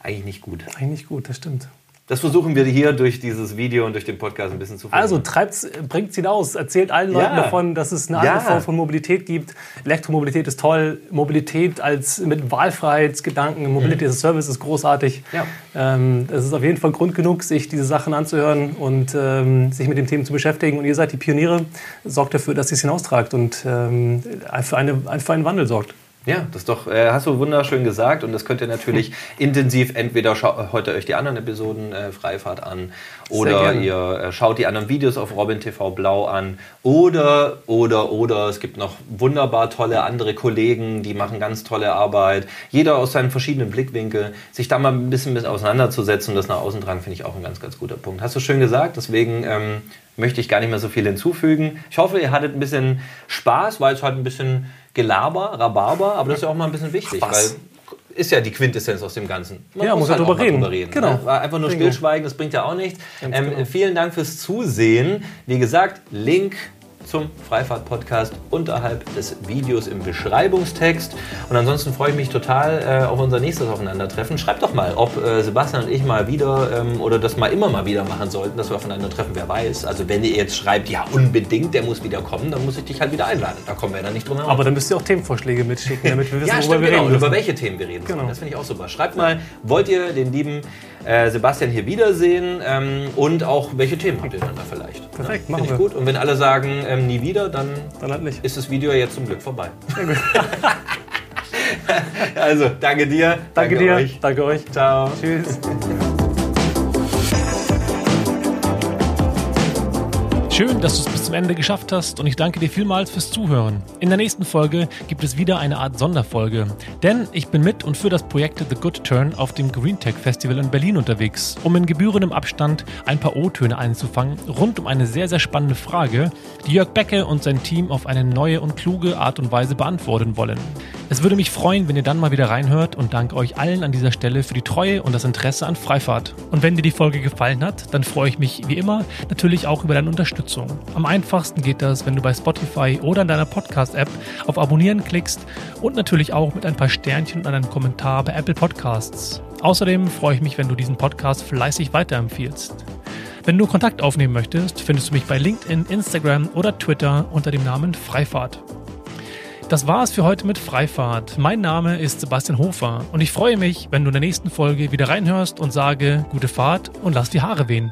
eigentlich nicht gut. Eigentlich gut, das stimmt. Das versuchen wir hier durch dieses Video und durch den Podcast ein bisschen zu Also verhindern. treibt's, bringt's hinaus, erzählt allen Leuten Ja. davon, dass es eine Ja. andere Form von Mobilität gibt. Elektromobilität ist toll, Mobilität als mit Wahlfreiheitsgedanken, Mobility as a Service ist großartig. Ja. Ähm, es ist auf jeden Fall Grund genug, sich diese Sachen anzuhören und ähm, sich mit dem Thema zu beschäftigen. Und ihr seid die Pioniere, sorgt dafür, dass ihr es hinaustragt und ähm, für, eine, für einen Wandel sorgt. Ja, das ist doch, äh, hast du wunderschön gesagt und das könnt ihr natürlich intensiv entweder schau, heute euch die anderen Episoden äh, Freifahrt an oder ihr äh, schaut die anderen Videos auf Robin TV Blau an oder, oder, oder es gibt noch wunderbar tolle andere Kollegen, die machen ganz tolle Arbeit. Jeder aus seinen verschiedenen Blickwinkeln, sich da mal ein bisschen mit auseinanderzusetzen und das nach außen tragen, finde ich auch ein ganz, ganz guter Punkt. Hast du schön gesagt, deswegen ähm, möchte ich gar nicht mehr so viel hinzufügen. Ich hoffe, ihr hattet ein bisschen Spaß, weil es halt ein bisschen Gelaber, Rhabarber, aber das ist ja auch mal ein bisschen wichtig, Spaß. weil ist ja die Quintessenz aus dem Ganzen. Man Ja, muss ja halt drüber reden. drüber reden. Genau. Ne? Einfach nur stillschweigen, das bringt ja auch nichts. Ähm, genau. Vielen Dank fürs Zusehen. Wie gesagt, Link zum Freifahrt-Podcast unterhalb des Videos im Beschreibungstext. Und ansonsten freue ich mich total äh, auf unser nächstes Aufeinandertreffen. Schreibt doch mal, ob äh, Sebastian und ich mal wieder ähm, oder das mal immer mal wieder machen sollten, dass wir aufeinandertreffen, wer weiß. Also wenn ihr jetzt schreibt, ja unbedingt, der muss wieder kommen, dann muss ich dich halt wieder einladen. Da kommen wir dann nicht drum herum. Aber dann müsst ihr auch Themenvorschläge mitschicken, damit wir wissen, Ja, worüber stimmt, wir genau. reden Und über müssen. welche Themen wir reden. Genau. Das finde ich auch super. Schreibt mal, wollt ihr den lieben äh, Sebastian hier wiedersehen ähm, und auch welche Themen habt ihr dann da vielleicht? Perfekt, ja, machen wir. gut. Und wenn alle sagen, ähm, nie wieder, dann Dann halt nicht. ist das Video jetzt zum Glück vorbei. also, danke dir. Danke, dir, euch. danke euch. Ciao. Tschüss. Schön, dass du es bis zum Ende geschafft hast und ich danke dir vielmals fürs Zuhören. In der nächsten Folge gibt es wieder eine Art Sonderfolge, denn ich bin mit und für das Projekt The Good Turn auf dem Green Tech Festival in Berlin unterwegs, um in gebührendem Abstand ein paar O-Töne einzufangen rund um eine sehr, sehr spannende Frage, die Jörg Becke und sein Team auf eine neue und kluge Art und Weise beantworten wollen. Es würde mich freuen, wenn ihr dann mal wieder reinhört und danke euch allen an dieser Stelle für die Treue und das Interesse an Freifahrt. Und wenn dir die Folge gefallen hat, dann freue ich mich wie immer natürlich auch über deine Unterstützung. Am einfachsten geht das, wenn du bei Spotify oder in deiner Podcast-App auf Abonnieren klickst und natürlich auch mit ein paar Sternchen und einem Kommentar bei Apple Podcasts. Außerdem freue ich mich, wenn du diesen Podcast fleißig weiterempfiehlst. Wenn du Kontakt aufnehmen möchtest, findest du mich bei LinkedIn, Instagram oder Twitter unter dem Namen Freifahrt. Das war's für heute mit Freifahrt. Mein Name ist Sebastian Hofer und ich freue mich, wenn du in der nächsten Folge wieder reinhörst und sage gute Fahrt und lass die Haare wehen.